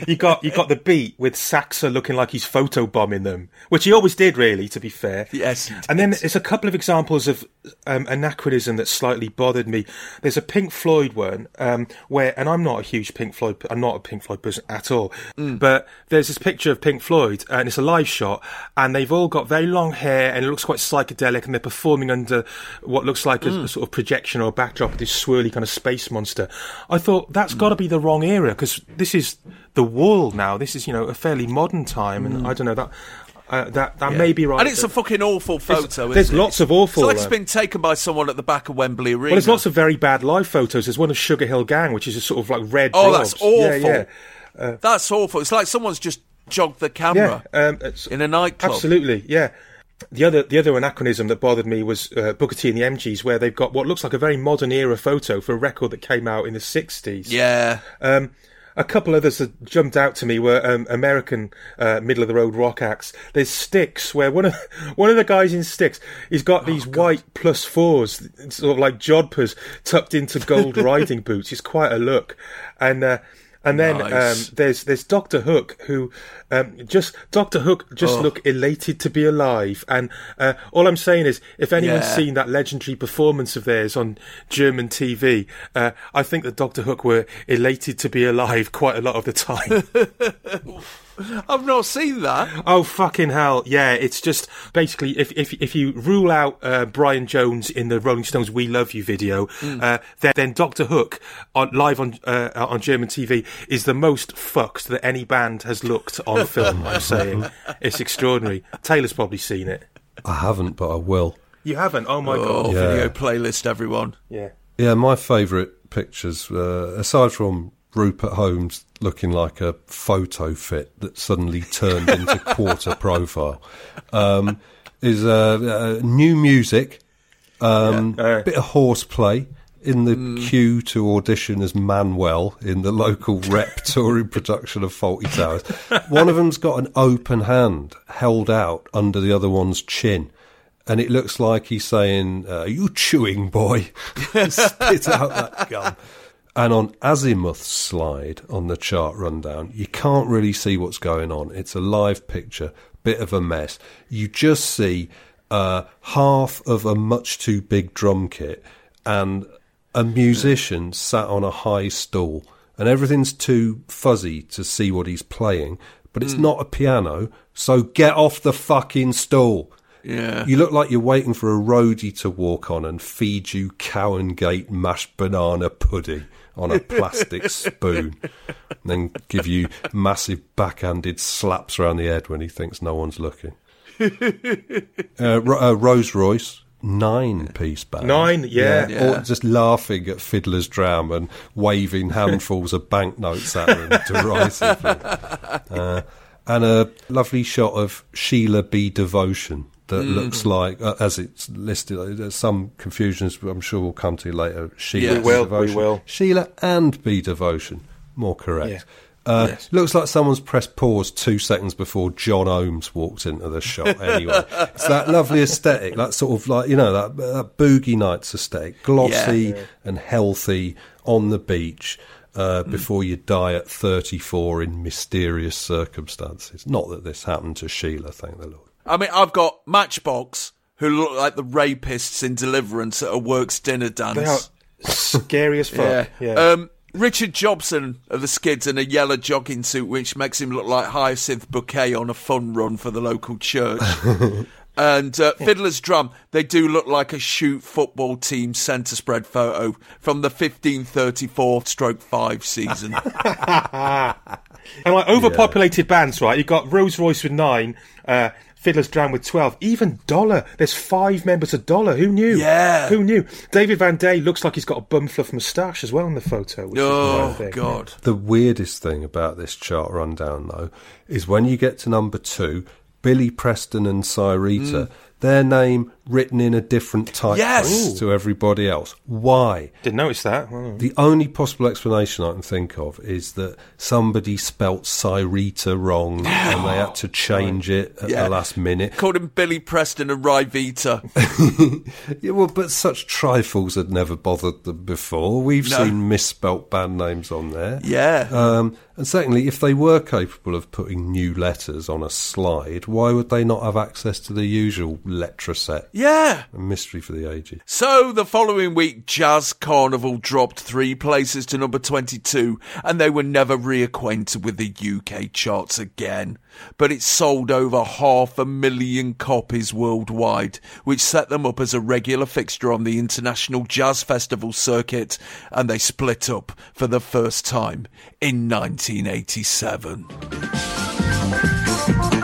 you got you got the beat with Saxa looking like he's photobombing them, which he always did, really. To be fair, Yes, And then there's a couple of examples of um, anachronism that slightly bothered me. There's a Pink Floyd one um, where, and I'm not a huge Pink Floyd, I'm not a Pink Floyd person at all, Mm. but there's this picture of Pink Floyd, and it's a live shot, and they've all got very long hair, and it looks quite psychedelic, and they're performing under what looks like a, Mm. a sort of projection or a backdrop of this swirly kind of space monster. I thought that's Mm. got to be the wrong era because this is the wall now. This is you know a fairly modern time, and Mm. I don't know that. Uh, that that may be right. And it's a fucking awful photo. There's- there's isn't it? lots of awful, It's like it's uh, been taken by someone at the back of Wembley Arena. Well, there's lots of very bad live photos. There's one of Sugar Hill Gang, which is a sort of like red. Oh, blobs. that's awful. Yeah, yeah. That's awful. It's like someone's just jogged the camera Yeah, um, it's- in a nightclub. Absolutely, yeah. The other the other anachronism that bothered me was uh, Booker T and the MGs, where they've got what looks like a very modern era photo for a record that came out in the '60s. Yeah. Um, a couple others that jumped out to me were um, American uh, middle of the road rock acts. There's Styx, where one of one of the guys in Styx, he's got these white plus fours, sort of like jodhpurs, tucked into gold riding boots. It's quite a look, and. Uh, and then Nice. um, there's there's Doctor Hook who um, just Doctor Hook just Oh. look elated to be alive, and uh, all I'm saying is if anyone's Yeah. seen that legendary performance of theirs on German TV, uh, I think that Doctor Hook were elated to be alive quite a lot of the time. I've not seen that. oh fucking hell! Yeah, it's just basically if if if you rule out uh, Brian Jones in the Rolling Stones "We Love You" video, uh, then, then Doctor Hook on live on uh, on German TV is the most fucked that any band has looked on film. I'm saying it's extraordinary. Taylor's probably seen it. I haven't, but I will. You haven't? Oh my Oh, god! Yeah. video playlist, everyone. Yeah. Yeah, my favourite pictures, uh, aside from Rupert Holmes looking like a photo fit that suddenly turned into quarter profile, um, is uh, uh, new music, um, Yeah. Uh. bit of horseplay in the queue to audition as Manuel in the local rep touring production of Fawlty Towers. One of them's got an open hand held out under the other one's chin. And it looks like he's saying, uh, "You chewing boy, spit out that gum." And on Azimuth's slide on the chart rundown, you can't really see what's going on. It's a live picture, bit of a mess. You just see uh, half of a much too big drum kit and a musician sat on a high stool, and everything's too fuzzy to see what he's playing. But it's not a piano, so get off the fucking stool. Yeah. You look like you're waiting for a roadie to walk on and feed you Cow & Gate mashed banana pudding on a plastic spoon, and then give you massive backhanded slaps around the head when he thinks no one's looking. uh, uh, Rolls Royce. Nine piece band. Nine, yeah. Yeah. Or just laughing at Fiddler's Dram and waving handfuls of banknotes at them derisively. Uh, and a lovely shot of Sheila B. Devotion that looks like, uh, as it's listed, uh, there's some confusions I'm sure we'll come to later. Sheila We will, we Devotion. will. Sheila and B. Devotion, more correct. Yeah. Uh, Yes. Looks like someone's pressed pause two seconds before John Holmes walked into the shot. Anyway, it's that lovely aesthetic, that sort of like you know that, that boogie nights aesthetic, glossy and healthy on the beach uh, before you die at 34 in mysterious circumstances. Not that this happened to Sheila, thank the Lord. I mean, I've got Matchbox, who look like the rapists in Deliverance at a works dinner dance. They are scary as fuck. Yeah. Um, Richard Jobson of the Skids in a yellow jogging suit, which makes him look like Hyacinth Bouquet on a fun run for the local church. and uh, Fiddler's Dram, they do look like a shoot football team centre spread photo from the 1534 stroke 5 season. And like overpopulated bands, right? You've got Rolls Royce with nine, uh, Fiddler's Dram with 12, even Dollar. There's five members of Dollar. Who knew? Yeah. Who knew? David Van Day looks like he's got a bum fluff moustache as well in the photo. Which oh, another. God. The weirdest thing about this chart rundown, though, is when you get to number two, Billy Preston and Syreeta, mm. their name written in a different typeface Yes! to everybody else. Why? Didn't notice that. The only possible explanation I can think of is that somebody spelt Syreeta wrong and they had to change it at Yeah. the last minute. Called him Billy Preston and Ryvita. Yeah, well, but such trifles had never bothered them before. We've No. seen misspelt band names on there. Yeah. Um, and secondly, if they were capable of putting new letters on a slide, why would they not have access to the usual letter set? Yeah. A mystery for the ages. So the following week, Jazz Carnival dropped three places to number 22, and they were never reacquainted with the UK charts again. But it sold over half a million copies worldwide, which set them up as a regular fixture on the International Jazz Festival circuit, and they split up for the first time in 1987.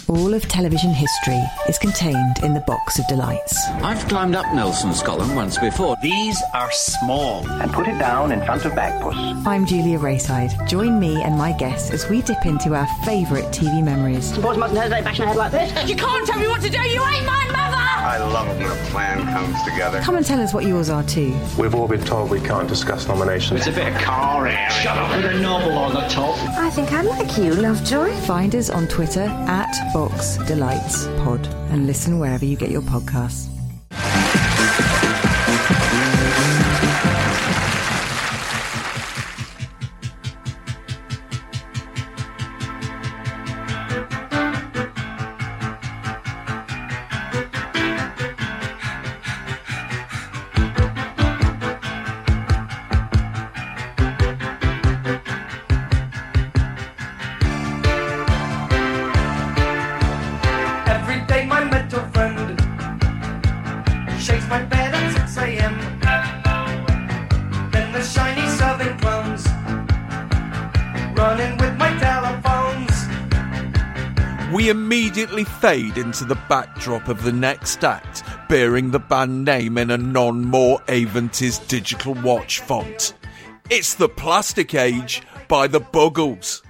All of television history is contained in the box of delights. I've climbed up Nelson's column once before. These are small. And put it down in front of Bagpuss. I'm Julia Raeside. Join me and my guests as we dip into our favourite TV memories. Boys mustn't hesitate bashing a head like this. You can't tell me what to do. You ain't my mother. I love it when a plan comes together. Come and tell us what yours are too. We've all been told we can't discuss nominations. It's a bit of car air. Shut up with a novel on the top. I think I like you, Lovejoy. Find us on Twitter at Box Delights Pod and listen wherever you get your podcasts. Fade into the backdrop of the next act, bearing the band name in a non more Aventis digital watch font. It's The Plastic Age by the Buggles.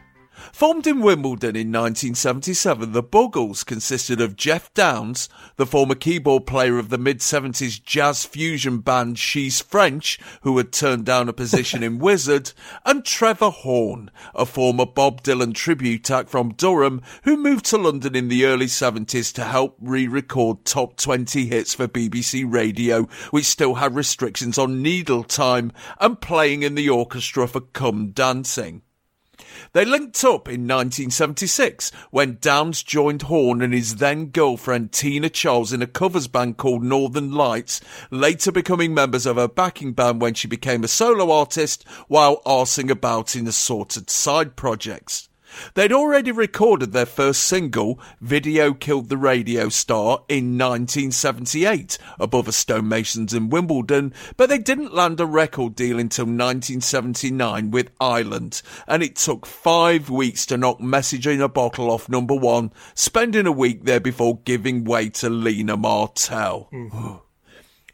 Formed in Wimbledon in 1977, the Buggles consisted of Geoff Downes, the former keyboard player of the mid 70s jazz fusion band She's French, who had turned down a position in Wizzard, and Trevor Horn, a former Bob Dylan tribute act from Durham, who moved to London in the early 70s to help re record top 20 hits for BBC Radio, which still had restrictions on needle time, and playing in the orchestra for Come Dancing. They linked up in 1976 when Downes joined Horn and his then girlfriend Tina Charles in a covers band called Northern Lights, later becoming members of her backing band when she became a solo artist while arsing about in assorted side projects. They'd already recorded their first single, Video Killed the Radio Star, in 1978, above a Stonemasons in Wimbledon, but they didn't land a record deal until 1979 with Island, and it took five weeks to knock Message in a Bottle off number one, spending a week there before giving way to Lena Martell. Mm-hmm.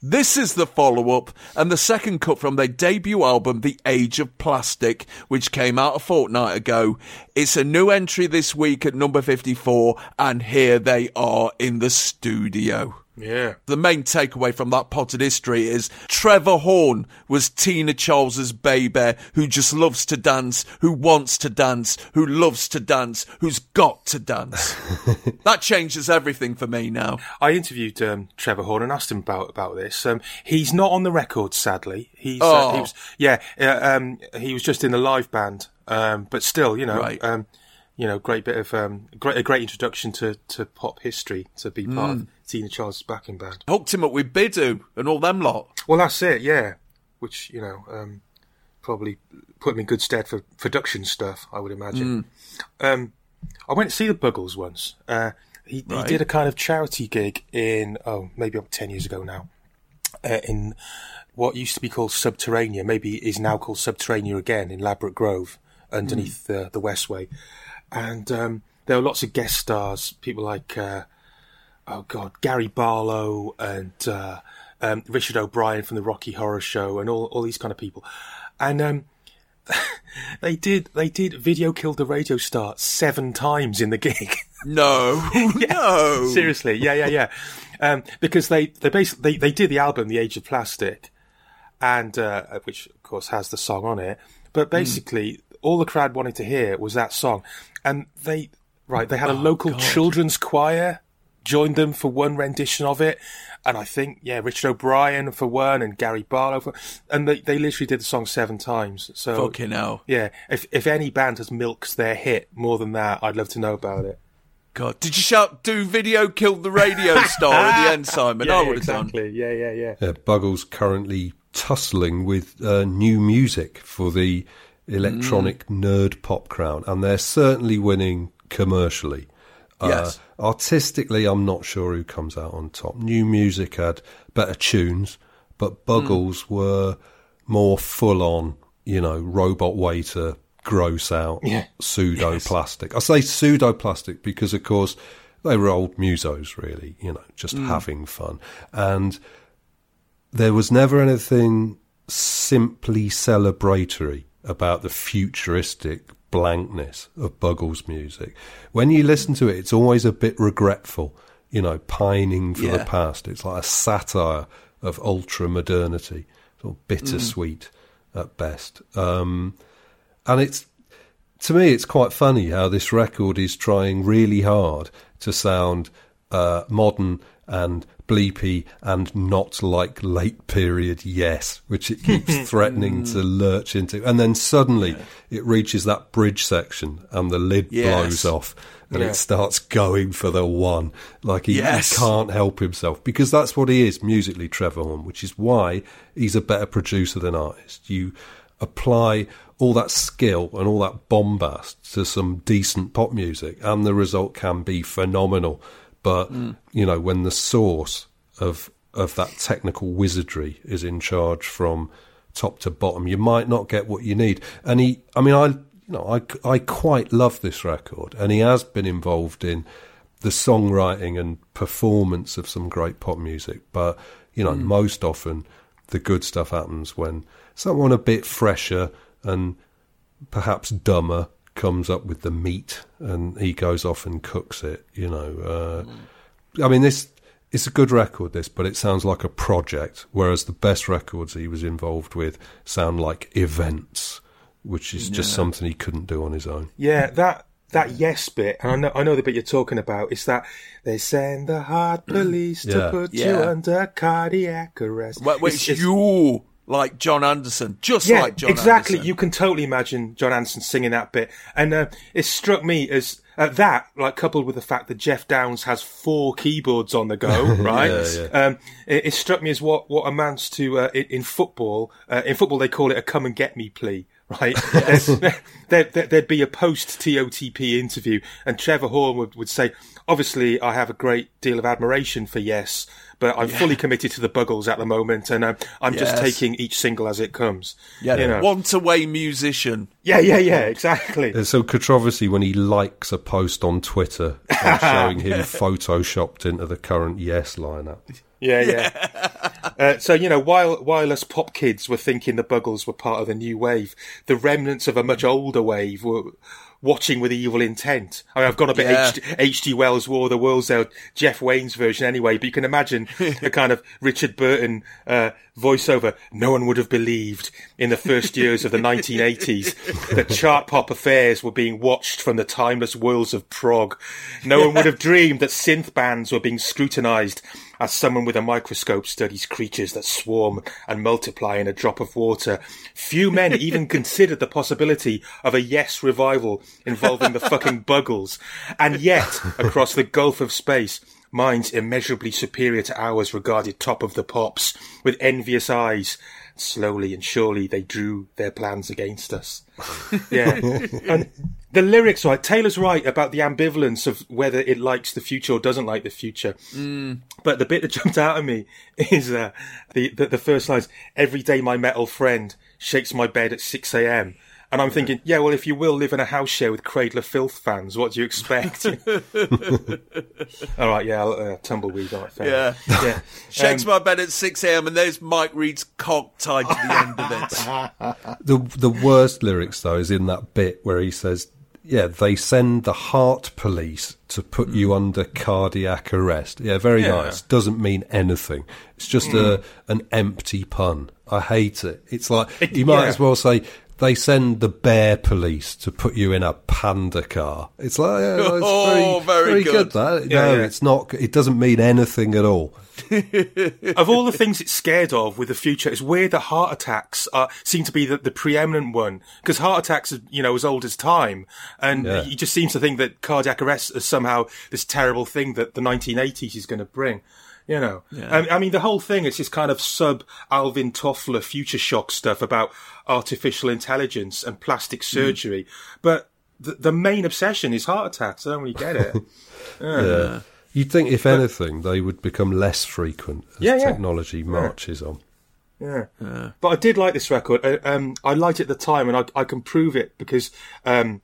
This is the follow up and the second cut from their debut album, The Age of Plastic, which came out a fortnight ago. It's a new entry this week at number 54, and here they are in the studio. Yeah. The main takeaway from that potted history is Trevor Horn was Tina Charles's baby who just loves to dance, who wants to dance, who loves to dance, who's got to dance. that changes everything for me now. I interviewed um, Trevor Horn and asked him about about this. Um, he's not on the record, sadly. He's Oh. uh, he was yeah uh, um, he was just in the live band, um, but still, you know, Right. um, you know, great bit of um, great a great introduction to, to pop history to be part of Mm. Tina Charles' backing band. Hooked him up with Biddu and all them lot. Well, that's it, yeah. Which you know um, probably put him in good stead for production stuff, I would imagine. Um, I went to see the Buggles once. Uh, he, Right. he did a kind of charity gig in oh maybe up ten years ago now, uh, in what used to be called Subterranea, maybe is now called Subterranea again in Ladbroke Grove, underneath the the Westway, and um, there were lots of guest stars, people like uh, oh god, Gary Barlow and uh, um, Richard O'Brien from the Rocky Horror Show, and all all these kind of people, and um, they did they did video killed the radio star seven times in the gig. No, no. Seriously, yeah, yeah, yeah. Um, because they they basically they, they did the album The Age of Plastic, and uh, which of course has the song on it. But basically, all the crowd wanted to hear was that song, and they right they had a local children's choir joined them for one rendition of it, and I think yeah Richard O'Brien for one and Gary Barlow for, and they they literally did the song seven times. So Fucking hell. yeah. If if any band has milked their hit more than that, I'd love to know about it. God, did you shout "Do video killed the radio star" at the end, Simon? Yeah, I yeah, would have done. exactly. Yeah, yeah, yeah. Yeah, Buggles currently tussling with uh, new music for the electronic Mm. nerd pop crown, and they're certainly winning commercially. Yes. Artistically, I'm not sure who comes out on top. New music had better tunes, but Buggles Mm. were more full on, you know, robot waiter, gross out Yeah. pseudo plastic. I say pseudo plastic because, of course, they were old musos, really, you know, just Mm. having fun. And there was never anything simply celebratory about the futuristic blankness of Buggles music. When you listen to it, it's always a bit regretful, you know, pining for the past. It's like a satire of ultra modernity, sort of bittersweet at best. Um, and it's to me, it's quite funny how this record is trying really hard to sound uh, modern and bleepy and not like late period yes, which it keeps threatening to mm. lurch into. And then suddenly it reaches that bridge section and the lid Yes. blows off and Yeah. it starts going for the one. Like he, he Yes. can't help himself because that's what he is musically, Trevor Horn, which is why he's a better producer than artist. You apply all that skill and all that bombast to some decent pop music, and the result can be phenomenal. But hmm. you know, when the source of of that technical wizardry is in charge from top to bottom, you might not get what you need. And he, I mean, I, you know, I, I quite love this record, and he has been involved in the songwriting and performance of some great pop music. But you know, hmm. most often the good stuff happens when someone a bit fresher and perhaps dumber comes up with the meat, and he goes off and cooks it. You know, uh, I mean, this it's a good record, this, but it sounds like a project, whereas the best records he was involved with sound like events, which is just Yeah. something he couldn't do on his own. Yeah, that that yes bit, and I know I know the bit you're talking about. Is that they send the heart police Yeah. to put you under cardiac arrest. Wh- Which It's- it's- you like Jon Anderson, just yeah, like Jon Anderson. exactly. Anderson. You can totally imagine Jon Anderson singing that bit, and uh, it struck me as uh, that, like coupled with the fact that Geoff Downes has four keyboards on the go, right? Yeah, Um, it, it struck me as what what amounts to uh, in, in football. Uh, in football, they call it a "come and get me" plea. Right, There's- there, there, there'd be a post TOTP interview, and Trevor Horn would, would say, "Obviously, I have a great deal of admiration for Yes, but I'm Yeah. fully committed to the Buggles at the moment, and um, I'm just taking each single as it comes." yeah, you know. want away musician. Yeah, yeah, yeah, exactly. There's some controversy when he likes a post on Twitter showing him photoshopped into the current Yes lineup. Yeah, yeah. uh, so you know, while while us pop kids were thinking the Buggles were part of the new wave, the remnants of a much older wave were watching with evil intent. I mean, I've gone a bit Yeah. H.G. Wells' War of the Worlds there, Jeff Wayne's version anyway, but you can imagine the kind of Richard Burton uh, voiceover. No one would have believed in the first years of the 1980s that chart pop affairs were being watched from the timeless worlds of prog. No one would have dreamed that synth bands were being scrutinized as someone with a microscope studies creatures that swarm and multiply in a drop of water. Few men even considered the possibility of a Yes revival involving the fucking Buggles. And yet, across the gulf of space, minds immeasurably superior to ours regarded top of the pops with envious eyes. Slowly and surely they drew their plans against us. Yeah. and the lyrics, right? Taylor's right about the ambivalence of whether it likes the future or doesn't like the future. Mm. But the bit that jumped out at me is uh, the, the the first lines. Every day, my metal friend shakes my bed at six a.m. And I'm thinking, yeah, well, if you will live in a house share with Cradle of Filth fans, what do you expect? All right, yeah, I'll, uh, tumbleweed. All right, fair Yeah. enough. yeah. Shakes Um, my bed at 6 a.m. and there's Mike Read's cock tied to the end of it. The the worst lyrics though is in that bit where he says, "Yeah, they send the heart police to put you under cardiac arrest." Yeah, very Yeah. nice. Doesn't mean anything. It's just Mm. a an empty pun. I hate it. It's like you might yeah. as well say. They send the bear police to put you in a panda car. It's like, yeah, it's Oh, very, very good. good. That Yeah, no, yeah. it's not. It doesn't mean anything at all. of all the things it's scared of with the future, it's weird that heart attacks are, seem to be the, the preeminent one because heart attacks are, you know, as old as time. And Yeah. he just seems to think that cardiac arrest is somehow this terrible thing that the 1980s is going to bring. You know, Yeah. I, I mean, the whole thing is this kind of sub Alvin Toffler future shock stuff about artificial intelligence and plastic surgery. But the, the main obsession is heart attacks. I don't really get it. Yeah. Yeah. You'd think, if anything, they would become less frequent as Yeah, yeah. technology marches on. Yeah. But I did like this record. I, um, I liked it at the time, and I, I can prove it because um,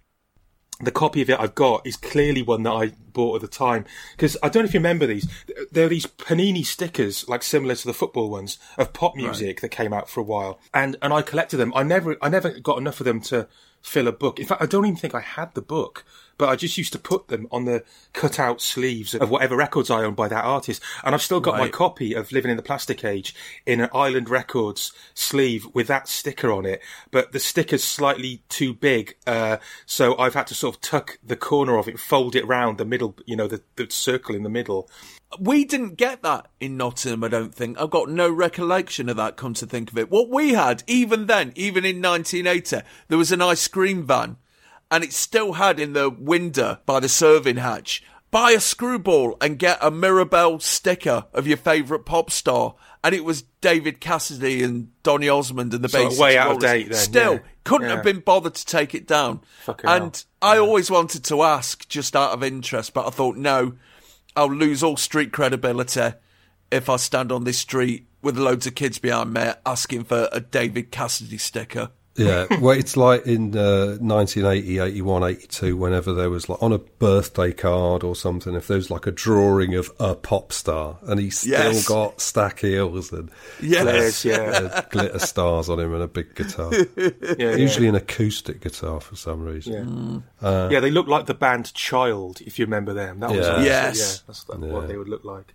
the copy of it I've got is clearly one that I bought at the time. Because I don't know if you remember these. There are these Panini stickers, like similar to the football ones, of pop music that came out for a while, and and I collected them. I never I never got enough of them to fill a book. In fact, I don't even think I had the book. But I just used to put them on the cut-out sleeves of whatever records I owned by that artist, and I've still got my copy of Living in the Plastic Age in an Island Records sleeve with that sticker on it, but the sticker's slightly too big, uh, so I've had to sort of tuck the corner of it, fold it round the middle, you know, the, the circle in the middle. We didn't get that in Nottingham, I don't think. I've got no recollection of that, come to think of it. What we had, even then, even in 1980, there was an ice cream van, and it still had in the window by the serving hatch, buy a screwball and get a Mirabelle sticker of your favourite pop star. And it was David Cassidy and Donny Osmond and the So way out of date then, Still, yeah. couldn't Yeah. have been bothered to take it down. Fucking and I always wanted to ask, just out of interest, but I thought, no, I'll lose all street credibility if I stand on this street with loads of kids behind me asking for a David Cassidy sticker. Yeah, well, it's like in uh, 1980, 81, 82, whenever there was like on a birthday card or something, if there was like a drawing of a pop star and he's still Yes. got stack heels and Yes. glitter, uh, glitter stars on him and a big guitar. Yeah, Usually yeah. an acoustic guitar for some reason. Uh, yeah, they look like the band Child, if you remember them. That was Yeah. Yes. yeah, that's that, what they would look like.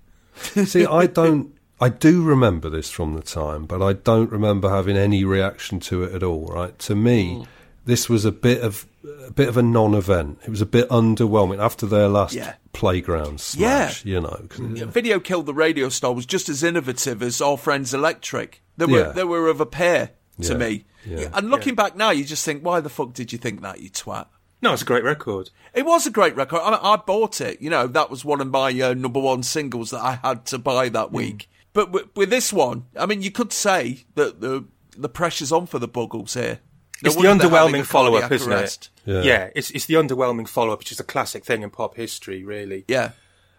See, I don't. I do remember this from the time, but I don't remember having any reaction to it at all. Right? To me, this was a bit of a bit of a non-event. It was a bit underwhelming after their last Yeah. playground smash. Yeah. You know, 'cause- Yeah, Video Killed the Radio Star was just as innovative as Our Friends Electric. They were, Yeah. they were of a pair to Yeah. me. Yeah. And looking back now, you just think, why the fuck did you think that, you twat? No, it's a great record. It was a great record. I, I bought it. You know, that was one of my uh, number one singles that I had to buy that week. But with, with this one, I mean, you could say that the the pressure's on for the Buggles here. No It's the wonder they're having underwhelming follow up, isn't arrest. it? Yeah. it's it's the underwhelming follow up, which is a classic thing in pop history, really. Yeah.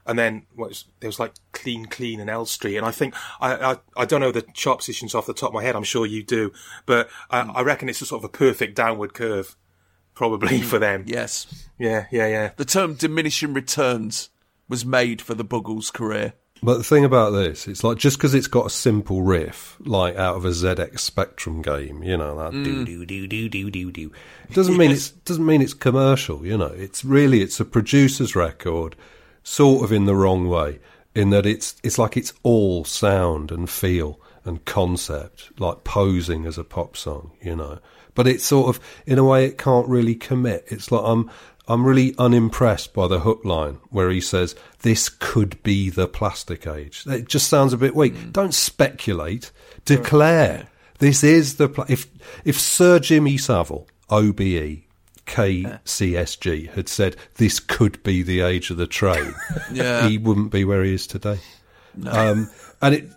And then what was, there was like Clean Clean and Elstree, and I think I, I I don't know the chart positions off the top of my head. I'm sure you do, but I, I reckon it's a sort of a perfect downward curve, probably mm. for them. Yes. Yeah, yeah, yeah. The term diminishing returns was made for the Buggles' career. But the thing about this, it's like just because it's got a simple riff, like out of a ZX Spectrum game, you know, that do Mm. do do do do do do, it doesn't mean it's doesn't mean it's commercial. You know, it's really it's a producer's record, sort of in the wrong way, in that it's it's like it's all sound and feel and concept, like posing as a pop song, you know. But it's sort of in a way it can't really commit. It's like I'm I'm really unimpressed by the hook line where he says, This could be the plastic age. It just sounds a bit weak. Don't speculate, declare. This is the. Pla- if, if Sir Jimmy Savile, OBE, KCSG, had said, This could be the age of the train, Yeah. he wouldn't be where he is today. Um, and it.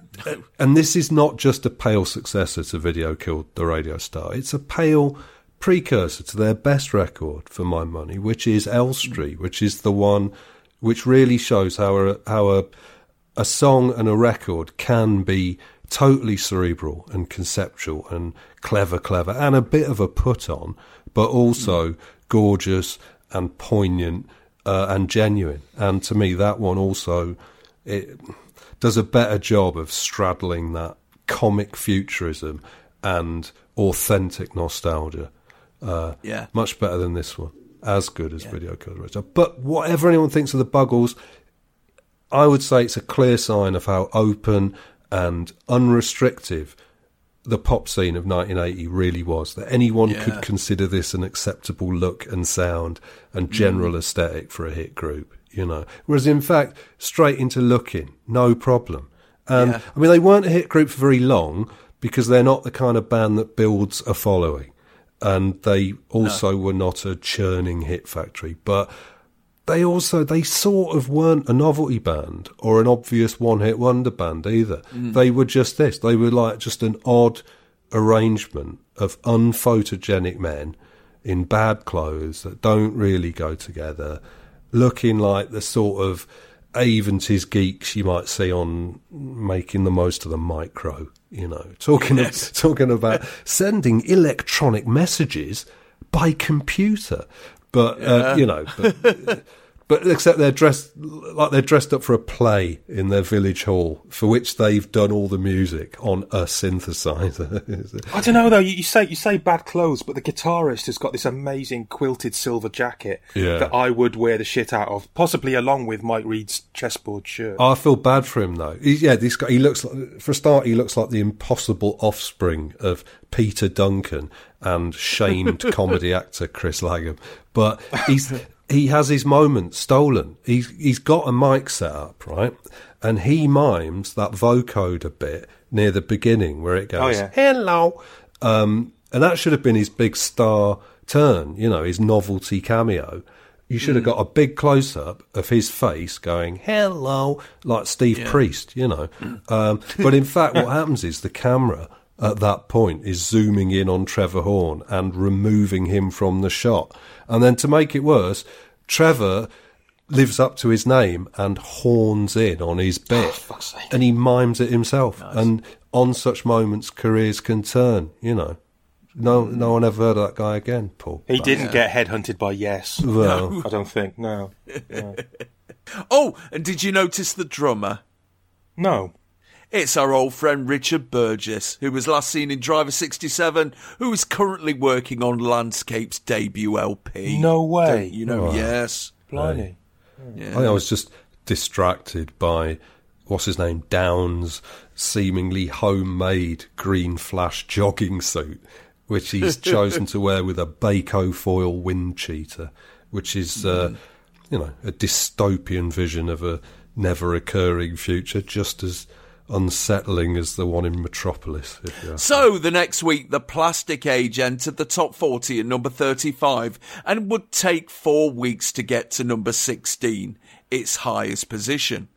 And this is not just a pale successor to Video Killed the Radio Star. It's a pale precursor to their best record, for my money, which is Elstree, which is the one which really shows how a, how a, a song and a record can be totally cerebral and conceptual and clever, clever, and a bit of a put on, but also gorgeous and poignant uh, and genuine. And to me, that one also it does a better job of straddling that comic futurism and authentic nostalgia. Uh, Yeah. much better than this one. As good as Video Killed But whatever anyone thinks of the Buggles, I would say it's a clear sign of how open and unrestrictive the pop scene of 1980 really was. That anyone Yeah. could consider this an acceptable look and sound and general aesthetic for a hit group, you know. Whereas in fact, straight into looking, no problem. And Yeah. I mean, they weren't a hit group for very long because they're not the kind of band that builds a following. And they also were not a churning hit factory. But they also they sort of weren't a novelty band or an obvious one hit wonder band either. Mm. They were just this. They were like just an odd arrangement of unphotogenic men in bad clothes that don't really go together, looking like the sort of Aventies geeks you might see on making the most of the micro, you know, talking talking about sending electronic messages by computer. But Yeah. uh, you know, but, but except they're dressed like they're dressed up for a play in their village hall, for which they've done all the music on a synthesizer. I don't know though. You, you say you say bad clothes, but the guitarist has got this amazing quilted silver jacket Yeah. that I would wear the shit out of, possibly along with Mike Read's chessboard shirt. I feel bad for him though. He, yeah, this guy. He looks like, for a start, he looks like the impossible offspring of Peter Duncan and shamed comedy actor Chris Langham. But he's he has his moment stolen. He's he's got a mic set up right, and he mimes that vocode a bit near the beginning where it goes yeah. hello, um, and that should have been his big star turn. You know, his novelty cameo. You should have got a big close up of his face going hello, like Steve Yeah. Priest. You know, um, but in fact, what happens is the camera at that point is zooming in on Trevor Horn and removing him from the shot. And then to make it worse, Trevor lives up to his name and horns in on his ah, bit. and he mimes it himself. And on such moments, careers can turn, you know. No, no one ever heard of that guy again, Paul. He didn't get headhunted by Yes. Well- No, I don't think. No. no. Oh, and did you notice the drummer? No. It's our old friend Richard Burgess, who was last seen in Driver 67, who is currently working on Landscape's debut LP. No way. Don't You know, Wow. yes. Blimey. Yeah. I, I was just distracted by what's his name Downes's seemingly homemade green flash jogging suit, which he's chosen to wear with a Bacofoil wind cheater, which is uh, you know a dystopian vision of a never occurring future, just as unsettling as the one in Metropolis. If you ask So, the next week, the Plastic Age entered the top 40 at number 35 and would take four weeks to get to number 16, its highest position.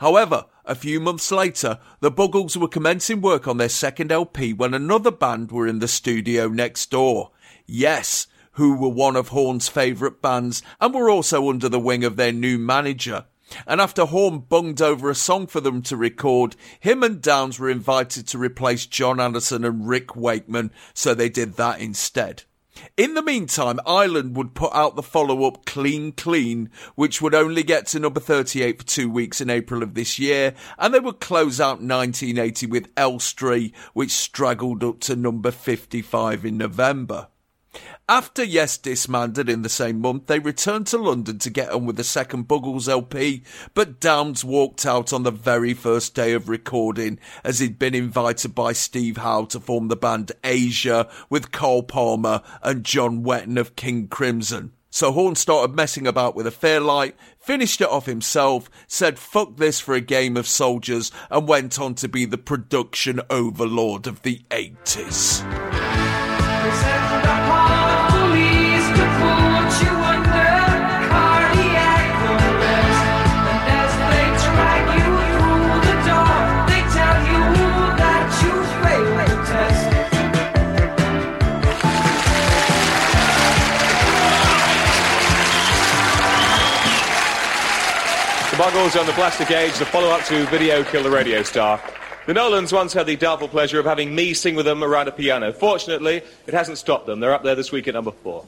However, a few months later, the Buggles were commencing work on their second LP when another band were in the studio next door. Yes, who were one of Horn's favourite bands and were also under the wing of their new manager. And after Horn bunged over a song for them to record, him and Downes were invited to replace Jon Anderson and Rick Wakeman, so they did that instead. In the meantime, Island would put out the follow up Clean Clean, which would only get to number 38 for two weeks in April of this year, and they would close out 1980 with Elstree, which straggled up to number 55 in November. After Yes disbanded in the same month, they returned to London to get on with the second Buggles LP, but Downes walked out on the very first day of recording as he'd been invited by Steve Howe to form the band Asia with Carl Palmer and John Wetton of King Crimson. So Horn started messing about with a Fairlight, finished it off himself, said fuck this for a game of soldiers, and went on to be the production overlord of the 80s. The Buggles on the Plastic Age, the follow-up to Video Kill the Radio Star. The Nolans once had the doubtful pleasure of having me sing with them around a piano. Fortunately, it hasn't stopped them. They're up there this week at number four.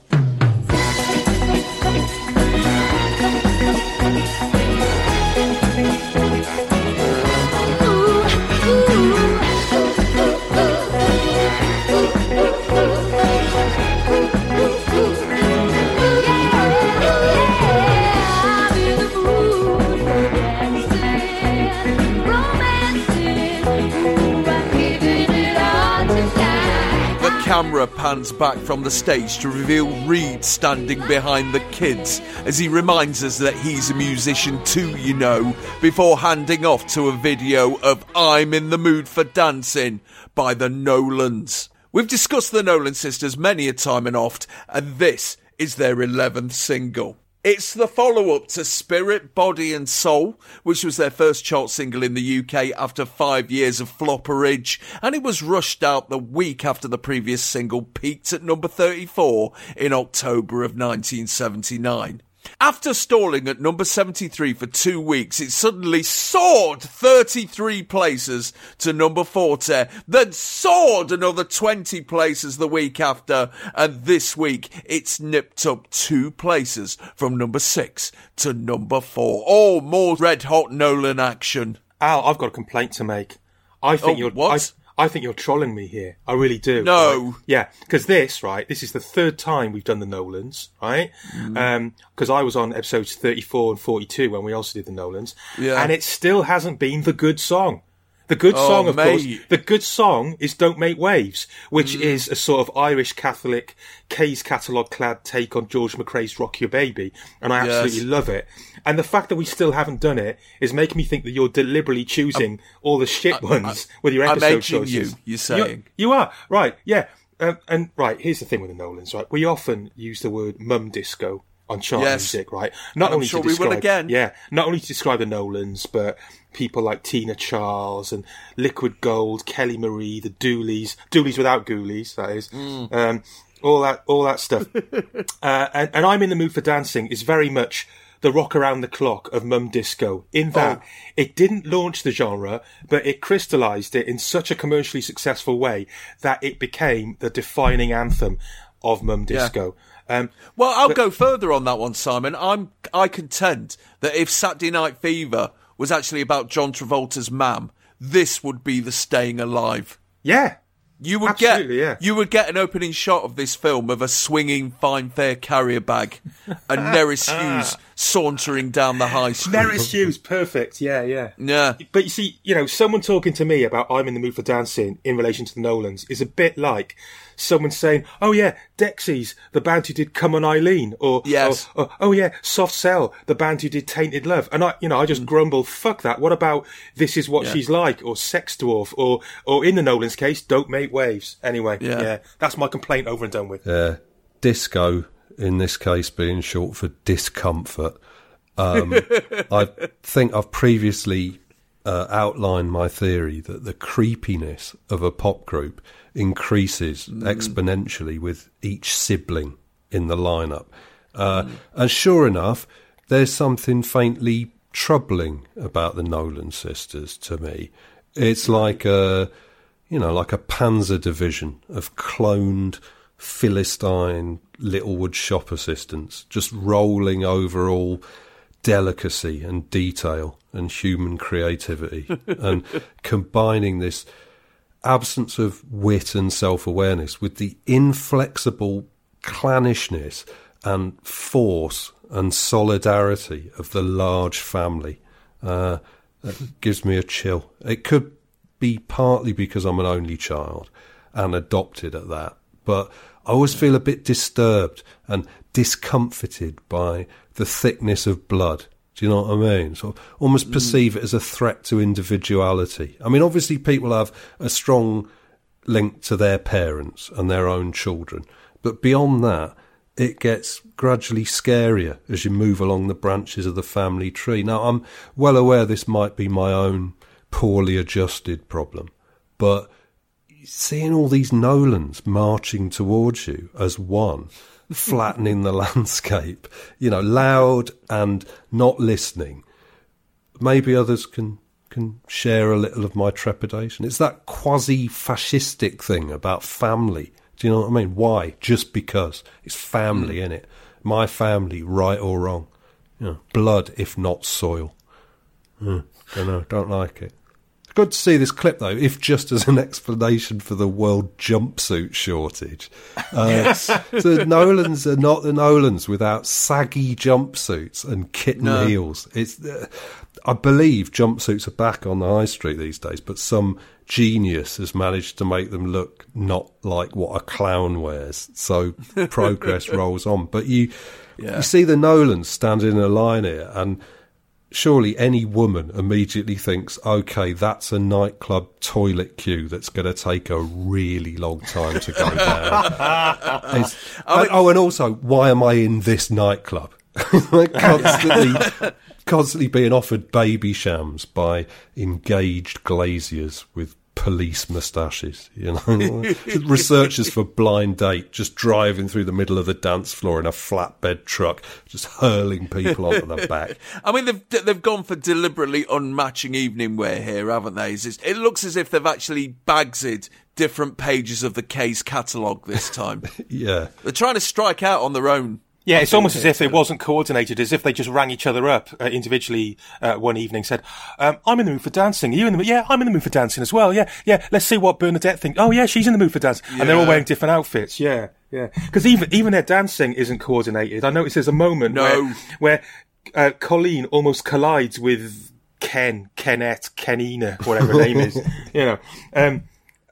Camera pans back from the stage to reveal Read standing behind the kids as he reminds us that he's a musician too, you know, before handing off to a video of I'm in the Mood for Dancing by the Nolans. We've discussed the Nolan sisters many a time and oft, and this is their 11th single. It's the follow up to Spirit, Body and Soul, which was their first chart single in the UK after five years of flopperage, and it was rushed out the week after the previous single peaked at number 34 in October of 1979. After stalling at number 73 for two weeks, it suddenly soared 33 places to number 40, then soared another 20 places the week after, and this week it's nipped up two places from number 6 to number 4. Oh, more red hot Nolan action. Al, I've got a complaint to make. I think Oh, you're what? I, think you're trolling me here. I really do. No. right? Yeah, because this right, this is the third time we've done the Nolans, right? Mm. Um, because I was on episodes 34 and 42 when we also did the Nolans, Yeah. and it still hasn't been the good song. The good Oh, song, of course, the good song is "Don't Make Waves," which Mm. is a sort of Irish Catholic Kay's catalogue clad take on George McCrae's "Rock Your Baby," and I Yes. absolutely love it. And the fact that we still haven't done it is making me think that you're deliberately choosing all the shit ones with your episode I'm choices. you, you're saying. you are right, yeah. Um, and right, here's the thing with the Nolans, right? We often use the word mum disco on chart Yes. music, right? Not I'm only sure to we will describe, again. yeah, not only to describe the Nolans, but people like Tina Charles and Liquid Gold, Kelly Marie, the Dooleys, Dooleys without Ghoulies, that is. Mm. Um, all that, all that stuff. uh, and, and I'm in the mood for dancing is very much the rock around the clock of mum disco. In that Oh. it didn't launch the genre, but it crystallized it in such a commercially successful way that it became the defining anthem of mum Yeah. Um, Well, I'll but- go further on that one, Simon. I'm I contend that if Saturday Night Fever was actually about John Travolta's mam, this would be the staying alive. Yeah. You would Absolutely, get yeah. you would get an opening shot of this film of a swinging Fine Fare carrier bag and Nerys Hughes sauntering down the high street. Nerys Hughes, perfect. Yeah, yeah. Yeah. But you see, you know, someone talking to me about I'm in the mood for dancing in relation to the Nolans is a bit like someone saying, "Oh yeah, Dexys, the band who did Come on Eileen," or Yes. or, or, "Oh yeah, Soft Cell, the band who did Tainted Love," and I, you know, I just grumble, "Fuck that! What about This Is What Mm. Yeah. She's Like," or Sex Dwarf, or or in the Nolans case, Don't Make Waves. Anyway, Yeah. yeah, that's my complaint over and done with. Yeah. Disco, in this case, being short for discomfort. Um, I think I've previously uh, outlined my theory that the creepiness of a pop group increases exponentially with each sibling in the lineup. Uh, And sure enough, there's something faintly troubling about the Nolan sisters to me. It's like a, you know, like a panzer division of cloned philistine Littlewood shop assistants, just rolling over all delicacy and detail and human creativity, and combining this absence of wit and self awareness with the inflexible clannishness and force and solidarity of the large family. Uh, gives me a chill. It could be partly because I'm an only child and adopted at that, but I always feel a bit disturbed and discomfited by the thickness of blood. Do you know what I mean? So almost mm. perceive it as a threat to individuality. I mean, obviously, people have a strong link to their parents and their own children, but beyond that, it gets gradually scarier as you move along the branches of the family tree. Now, I'm well aware this might be my own poorly adjusted problem, but seeing all these Nolans marching towards you as one, flattening the landscape, you know, loud and not listening, maybe others can can share a little of my trepidation. It's that quasi fascistic thing about family. Do you know what I mean? Why? Just because it's family, mm. in it. My family, right or wrong. You know, blood, if not soil. Mm, don't know. Don't like it. Good to see this clip though, if just as an explanation for the world jumpsuit shortage. Uh, Nolans are not the Nolans without saggy jumpsuits and kitten no. heels. It's, uh, I believe jumpsuits are back on the high street these days, but some genius has managed to make them look not like what a clown wears. So progress rolls on. But you, yeah. you see the Nolans standing in a line here and surely any woman immediately thinks, okay, that's a nightclub toilet queue that's going to take a really long time to go down. Mean, oh, and also, why am I in this nightclub? constantly, constantly being offered Babychams by engaged glaziers with police moustaches, you know. Researchers for Blind Date just driving through the middle of the dance floor in a flatbed truck, just hurling people onto the back. I mean, they've they've gone for deliberately unmatching evening wear here, haven't they? It looks as if they've actually bagsed different pages of the Kay's catalogue this time. yeah, they're trying to strike out on their own. Yeah, it's almost as if it wasn't coordinated, as if they just rang each other up uh, individually uh, one evening, said, um, I'm in the mood for dancing. Are you in the mood? Yeah, I'm in the mood for dancing as well. Yeah, yeah, let's see what Bernadette thinks. Oh, yeah, she's in the mood for dancing. Yeah. And they're all wearing different outfits. Yeah, yeah. Because even, even their dancing isn't coordinated. I notice there's a moment no. where, where uh, Colleen almost collides with Ken, Kenneth, Kenina, whatever her name is. You know, um,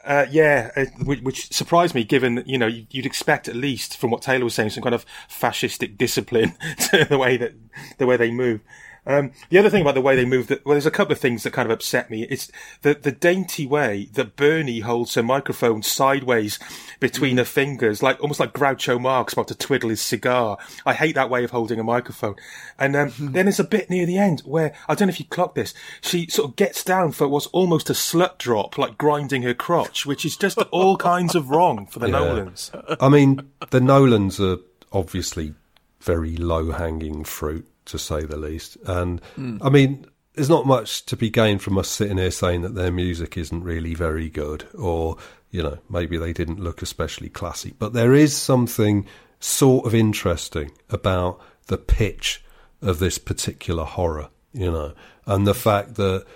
uh, yeah, uh, which, which, surprised me, given you know you'd expect at least from what Taylor was saying some kind of fascistic discipline to the way that the way they move. Um, the other thing about the way they move, well, there's a couple of things that kind of upset me. It's the, the dainty way that Bernie holds her microphone sideways between mm. her fingers, like almost like Groucho Marx about to twiddle his cigar. I hate that way of holding a microphone. And um, then there's a bit near the end where I don't know if you clocked this. She sort of gets down for what's almost a slut drop, like grinding her crotch, which is just all kinds of wrong for the yeah. Nolans. I mean, the Nolans are obviously very low hanging fruit to say the least. And mm. I mean, there's not much to be gained from us sitting here saying that their music isn't really very good, or you know, maybe they didn't look especially classy. But there is something sort of interesting about the pitch of this particular horror, you know, and the fact that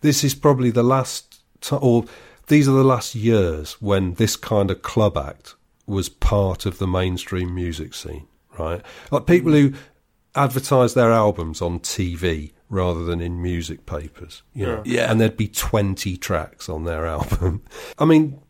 this is probably the last, t- or these are the last years when this kind of club act was part of the mainstream music scene, right? Like people who advertise their albums on TV rather than in music papers. You know? yeah. And there'd be 20 tracks on their album. I mean,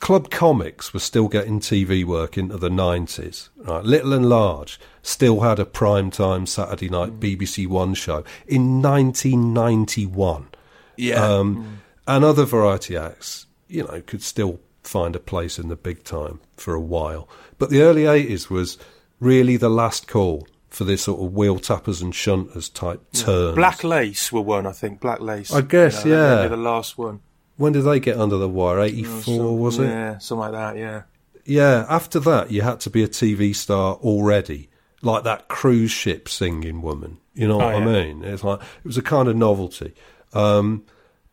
Club Comics was still getting TV work into the 90s. Right? Little and Large still had a prime time Saturday night mm. BBC One show in 1991. Yeah. Um, mm. And other variety acts, you know, could still find a place in the big time for a while. But the early 80s was really the last call for this sort of wheel tappers and shunters type turn. Black Lace were one, I think. Black Lace. I guess, you know, yeah. the last one. When did they get under the wire? 84, oh, was it? Yeah, something like that, yeah. Yeah, after that, you had to be a TV star already. Like that cruise ship singing woman. You know what oh, I mean? It's like, it was a kind of novelty. Um,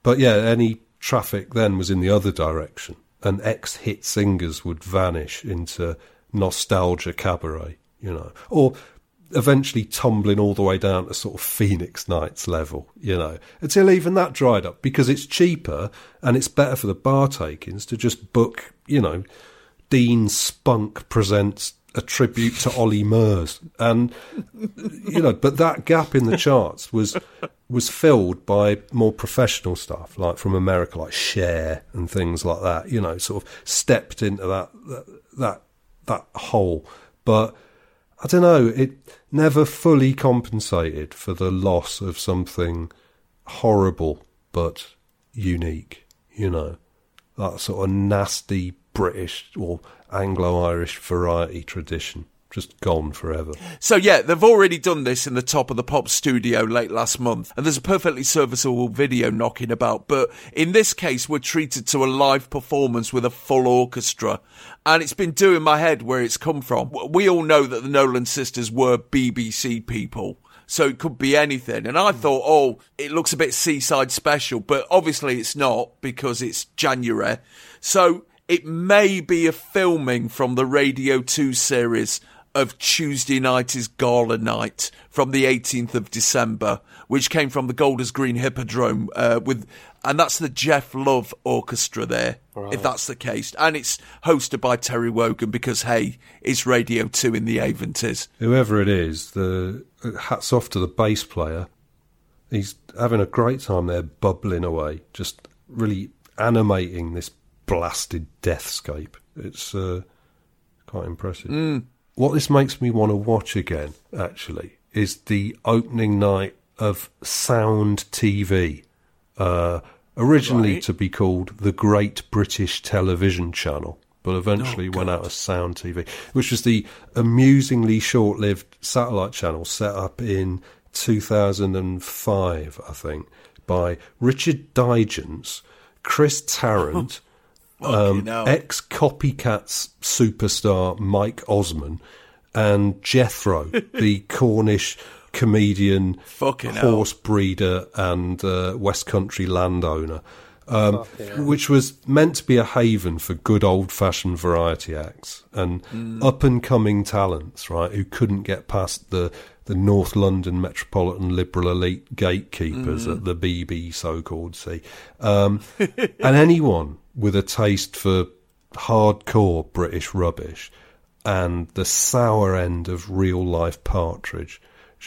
but yeah, any traffic then was in the other direction. and ex hit singers would vanish into nostalgia cabaret, you know, or eventually tumbling all the way down to sort of Phoenix Nights level, you know, until even that dried up because it's cheaper and it's better for the bar takings to just book, you know, Dean Spunk presents a tribute to Ollie Murs, and you know, but that gap in the charts was was filled by more professional stuff, like from America, like Cher and things like that. You know, sort of stepped into that that that, that hole, but I don't know, it never fully compensated for the loss of something horrible but unique. You know, that sort of nasty British or Anglo Irish variety tradition. Just gone forever. So, yeah, they've already done this in the top of the pop studio late last month, and there's a perfectly serviceable video knocking about. But in this case, we're treated to a live performance with a full orchestra, and it's been doing my head where it's come from. We all know that the Nolan sisters were BBC people so it could be anything. And I hmm. thought, oh, it looks a bit seaside special, but obviously it's not because it's January. So it may be a filming from the Radio 2 series of Tuesday Night is Gala Night from the 18th of December, which came from the Golders Green Hippodrome uh, with, and that's the Geoff Love Orchestra there, right. if that's the case. And it's hosted by Terry Wogan because, hey, it's Radio 2 in the Aventies. Whoever it is, the hats off to the bass player. He's having a great time there, bubbling away, just really animating this blasted deathscape. It's uh, quite impressive. Mm. What this makes me want to watch again, actually, is the opening night of Sound TV, uh, originally right. to be called the Great British Television Channel, but eventually oh, went out as Sound TV, which was the amusingly short lived satellite channel set up in 2005, I think, by Richard Digance, Chris Tarrant, um, ex Copycats superstar Mike Osman and Jethro, the Cornish comedian, Fucking horse hell. breeder, and uh, West Country landowner. Um, which was meant to be a haven for good old fashioned variety acts and Mm. up and coming talents, right, who couldn't get past the, the North London metropolitan liberal elite gatekeepers Mm. at the BB so called see. Um, and anyone with a taste for hardcore British rubbish and the sour end of real life partridge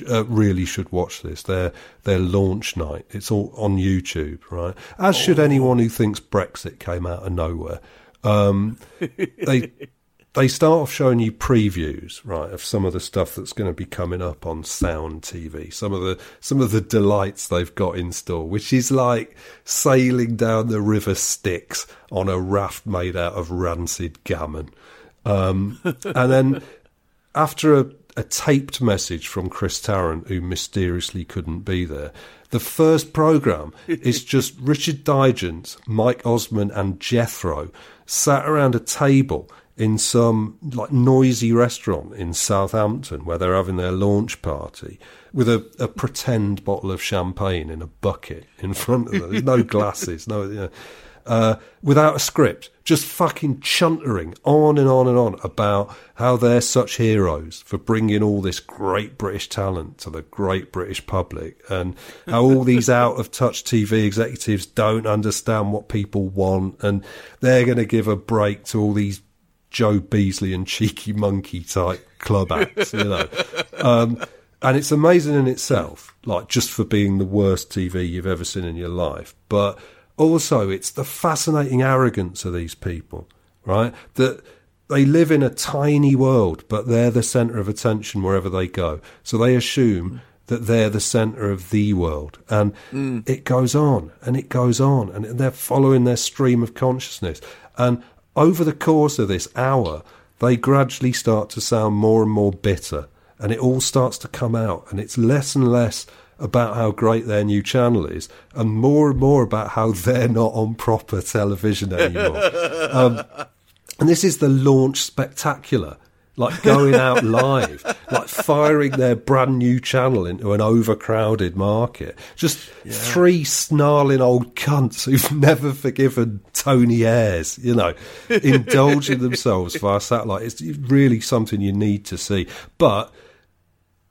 uh, really should watch this. Their their launch night. It's all on YouTube, right? As should anyone who thinks Brexit came out of nowhere. Um, they they start off showing you previews, right, of some of the stuff that's going to be coming up on Sound TV. Some of the some of the delights they've got in store, which is like sailing down the River Styx on a raft made out of rancid gammon. Um, and then after a, a taped message from Chris Tarrant, who mysteriously couldn't be there, the first program is just Richard Digance, Mike Osman, and Jethro sat around a table in some like noisy restaurant in Southampton where they're having their launch party with a, a pretend bottle of champagne in a bucket in front of them. There's no glasses, no, you know, uh, without a script, just fucking chuntering on and on and on about how they're such heroes for bringing all this great British talent to the great British public and how all these out of touch TV executives don't understand what people want and they're going to give a break to all these Joe Beasley and Cheeky Monkey type club acts, you know. Um, and it's amazing in itself, like just for being the worst TV you've ever seen in your life. But also, it's the fascinating arrogance of these people, right? That they live in a tiny world, but they're the centre of attention wherever they go. So they assume that they're the centre of the world. And Mm. it goes on and it goes on, and they're following their stream of consciousness. And over the course of this hour, they gradually start to sound more and more bitter, and it all starts to come out, and it's less and less about how great their new channel is, and more and more about how they're not on proper television anymore. um, and this is the launch spectacular. Like going out live, like firing their brand new channel into an overcrowded market. Just three snarling old cunts who've never forgiven Tony Ayres, you know, indulging themselves via satellite. It's really something you need to see. But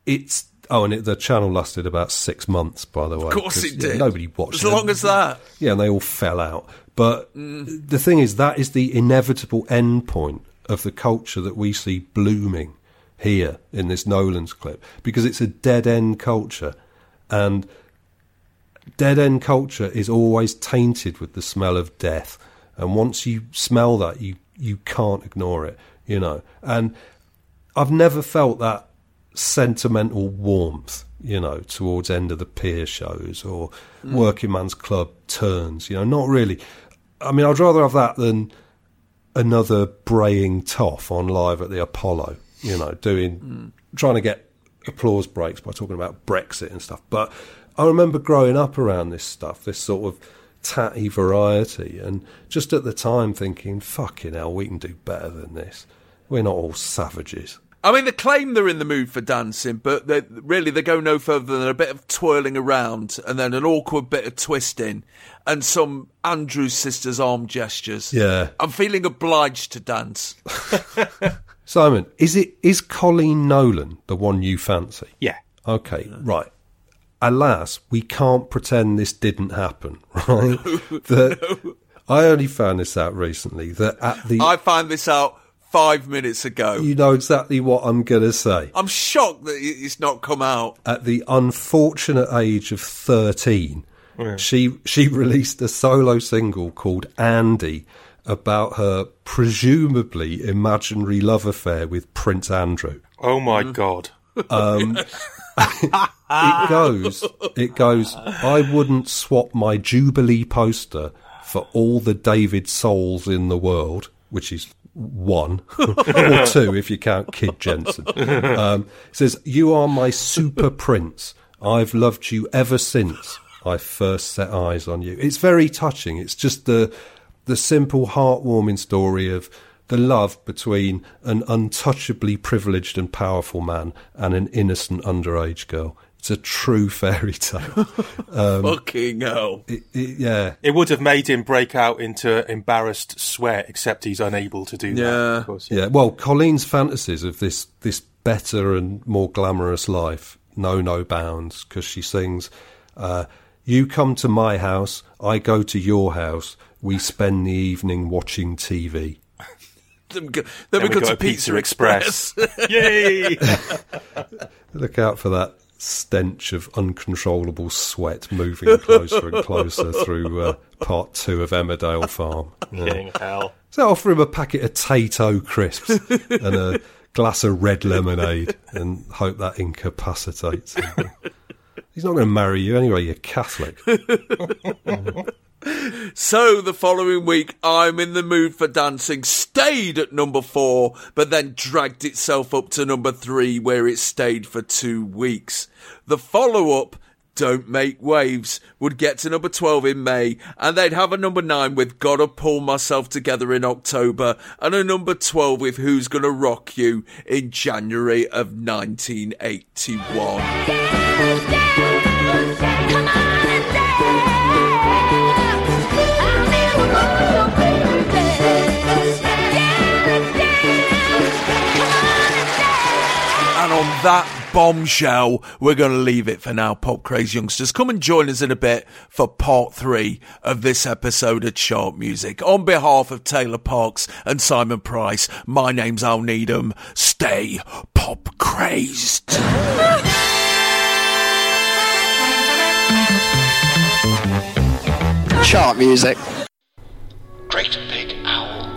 it's. Oh, and it, the channel lasted about six months, by the way. Of course it yeah, did. nobody watched As it. long as that. Yeah, and they all fell out. But Mm. the thing is, that is the inevitable end point of the culture that we see blooming here in this Nolan's clip because it's a dead end culture. And dead end culture is always tainted with the smell of death. And once you smell that, you, you can't ignore it, you know. And I've never felt that sentimental warmth, you know, towards end of the pier shows or Mm. working man's club turns, you know, not really. I mean, I'd rather have that than another braying toff on live at the Apollo, you know, doing, trying to get applause breaks by talking about Brexit and stuff. But I remember growing up around this stuff, this sort of tatty variety, and just at the time thinking, fucking hell, we can do better than this. We're not all savages. I mean, they claim they're in the mood for dancing, but they, really they go no further than a bit of twirling around and then an awkward bit of twisting and some Andrews sisters' arm gestures. Yeah. I'm feeling obliged to dance. Simon, is it is Colleen Nolan the one you fancy? Yeah. Okay, right. Alas, we can't pretend this didn't happen, right? that I only found this out recently. That at the I found this out five minutes ago. you know exactly what I'm going to say. I'm shocked that it- it's not come out. At the unfortunate age of 13, Yeah. she she released a solo single called Andy about her presumably imaginary love affair with Prince Andrew. Oh my god. Um, it goes, it goes. I wouldn't swap my Jubilee poster for all the David Souls in the world, which is one or two if you count Kid Jensen. Um, says, "You are my super prince. I've loved you ever since I first set eyes on you." It's very touching. It's just the the simple, heartwarming story of the love between an untouchably privileged and powerful man and an innocent underage girl. It's a true fairy tale. Um, Fucking hell. it- it- yeah. It would have made him break out into embarrassed sweat, except he's unable to do that. Of course. Yeah, well, Colleen's fantasies of this this better and more glamorous life know no bounds because she sings, uh, "You come to my house, I go to your house. We spend the evening watching TV." Then we go, then we go, to Pizza, Express. Yay! Look out for that stench of uncontrollable sweat moving closer and closer through uh, part two of Emmerdale Farm. King hell. So offer him a packet of Tayto crisps and a glass of red lemonade and hope that incapacitates him. He's not going to marry you anyway, you're Catholic. So the following week, I'm in the mood for dancing stayed at number four, but then dragged itself up to number three, where it stayed for two weeks. The follow up, Don't Make Waves, would get to number 12 in May, and they'd have a number nine with Gotta Pull Myself Together in October, and a number 12 with Who's Gonna Rock You in January of 1981. That bombshell, we're going to leave it for now, Pop Craze Youngsters. Come and join us in a bit for part three of this episode of Chart Music. On behalf of Taylor Parkes and Simon Price, my name's Al Needham. Stay pop crazed. Chart music. GreatBigOwl.com.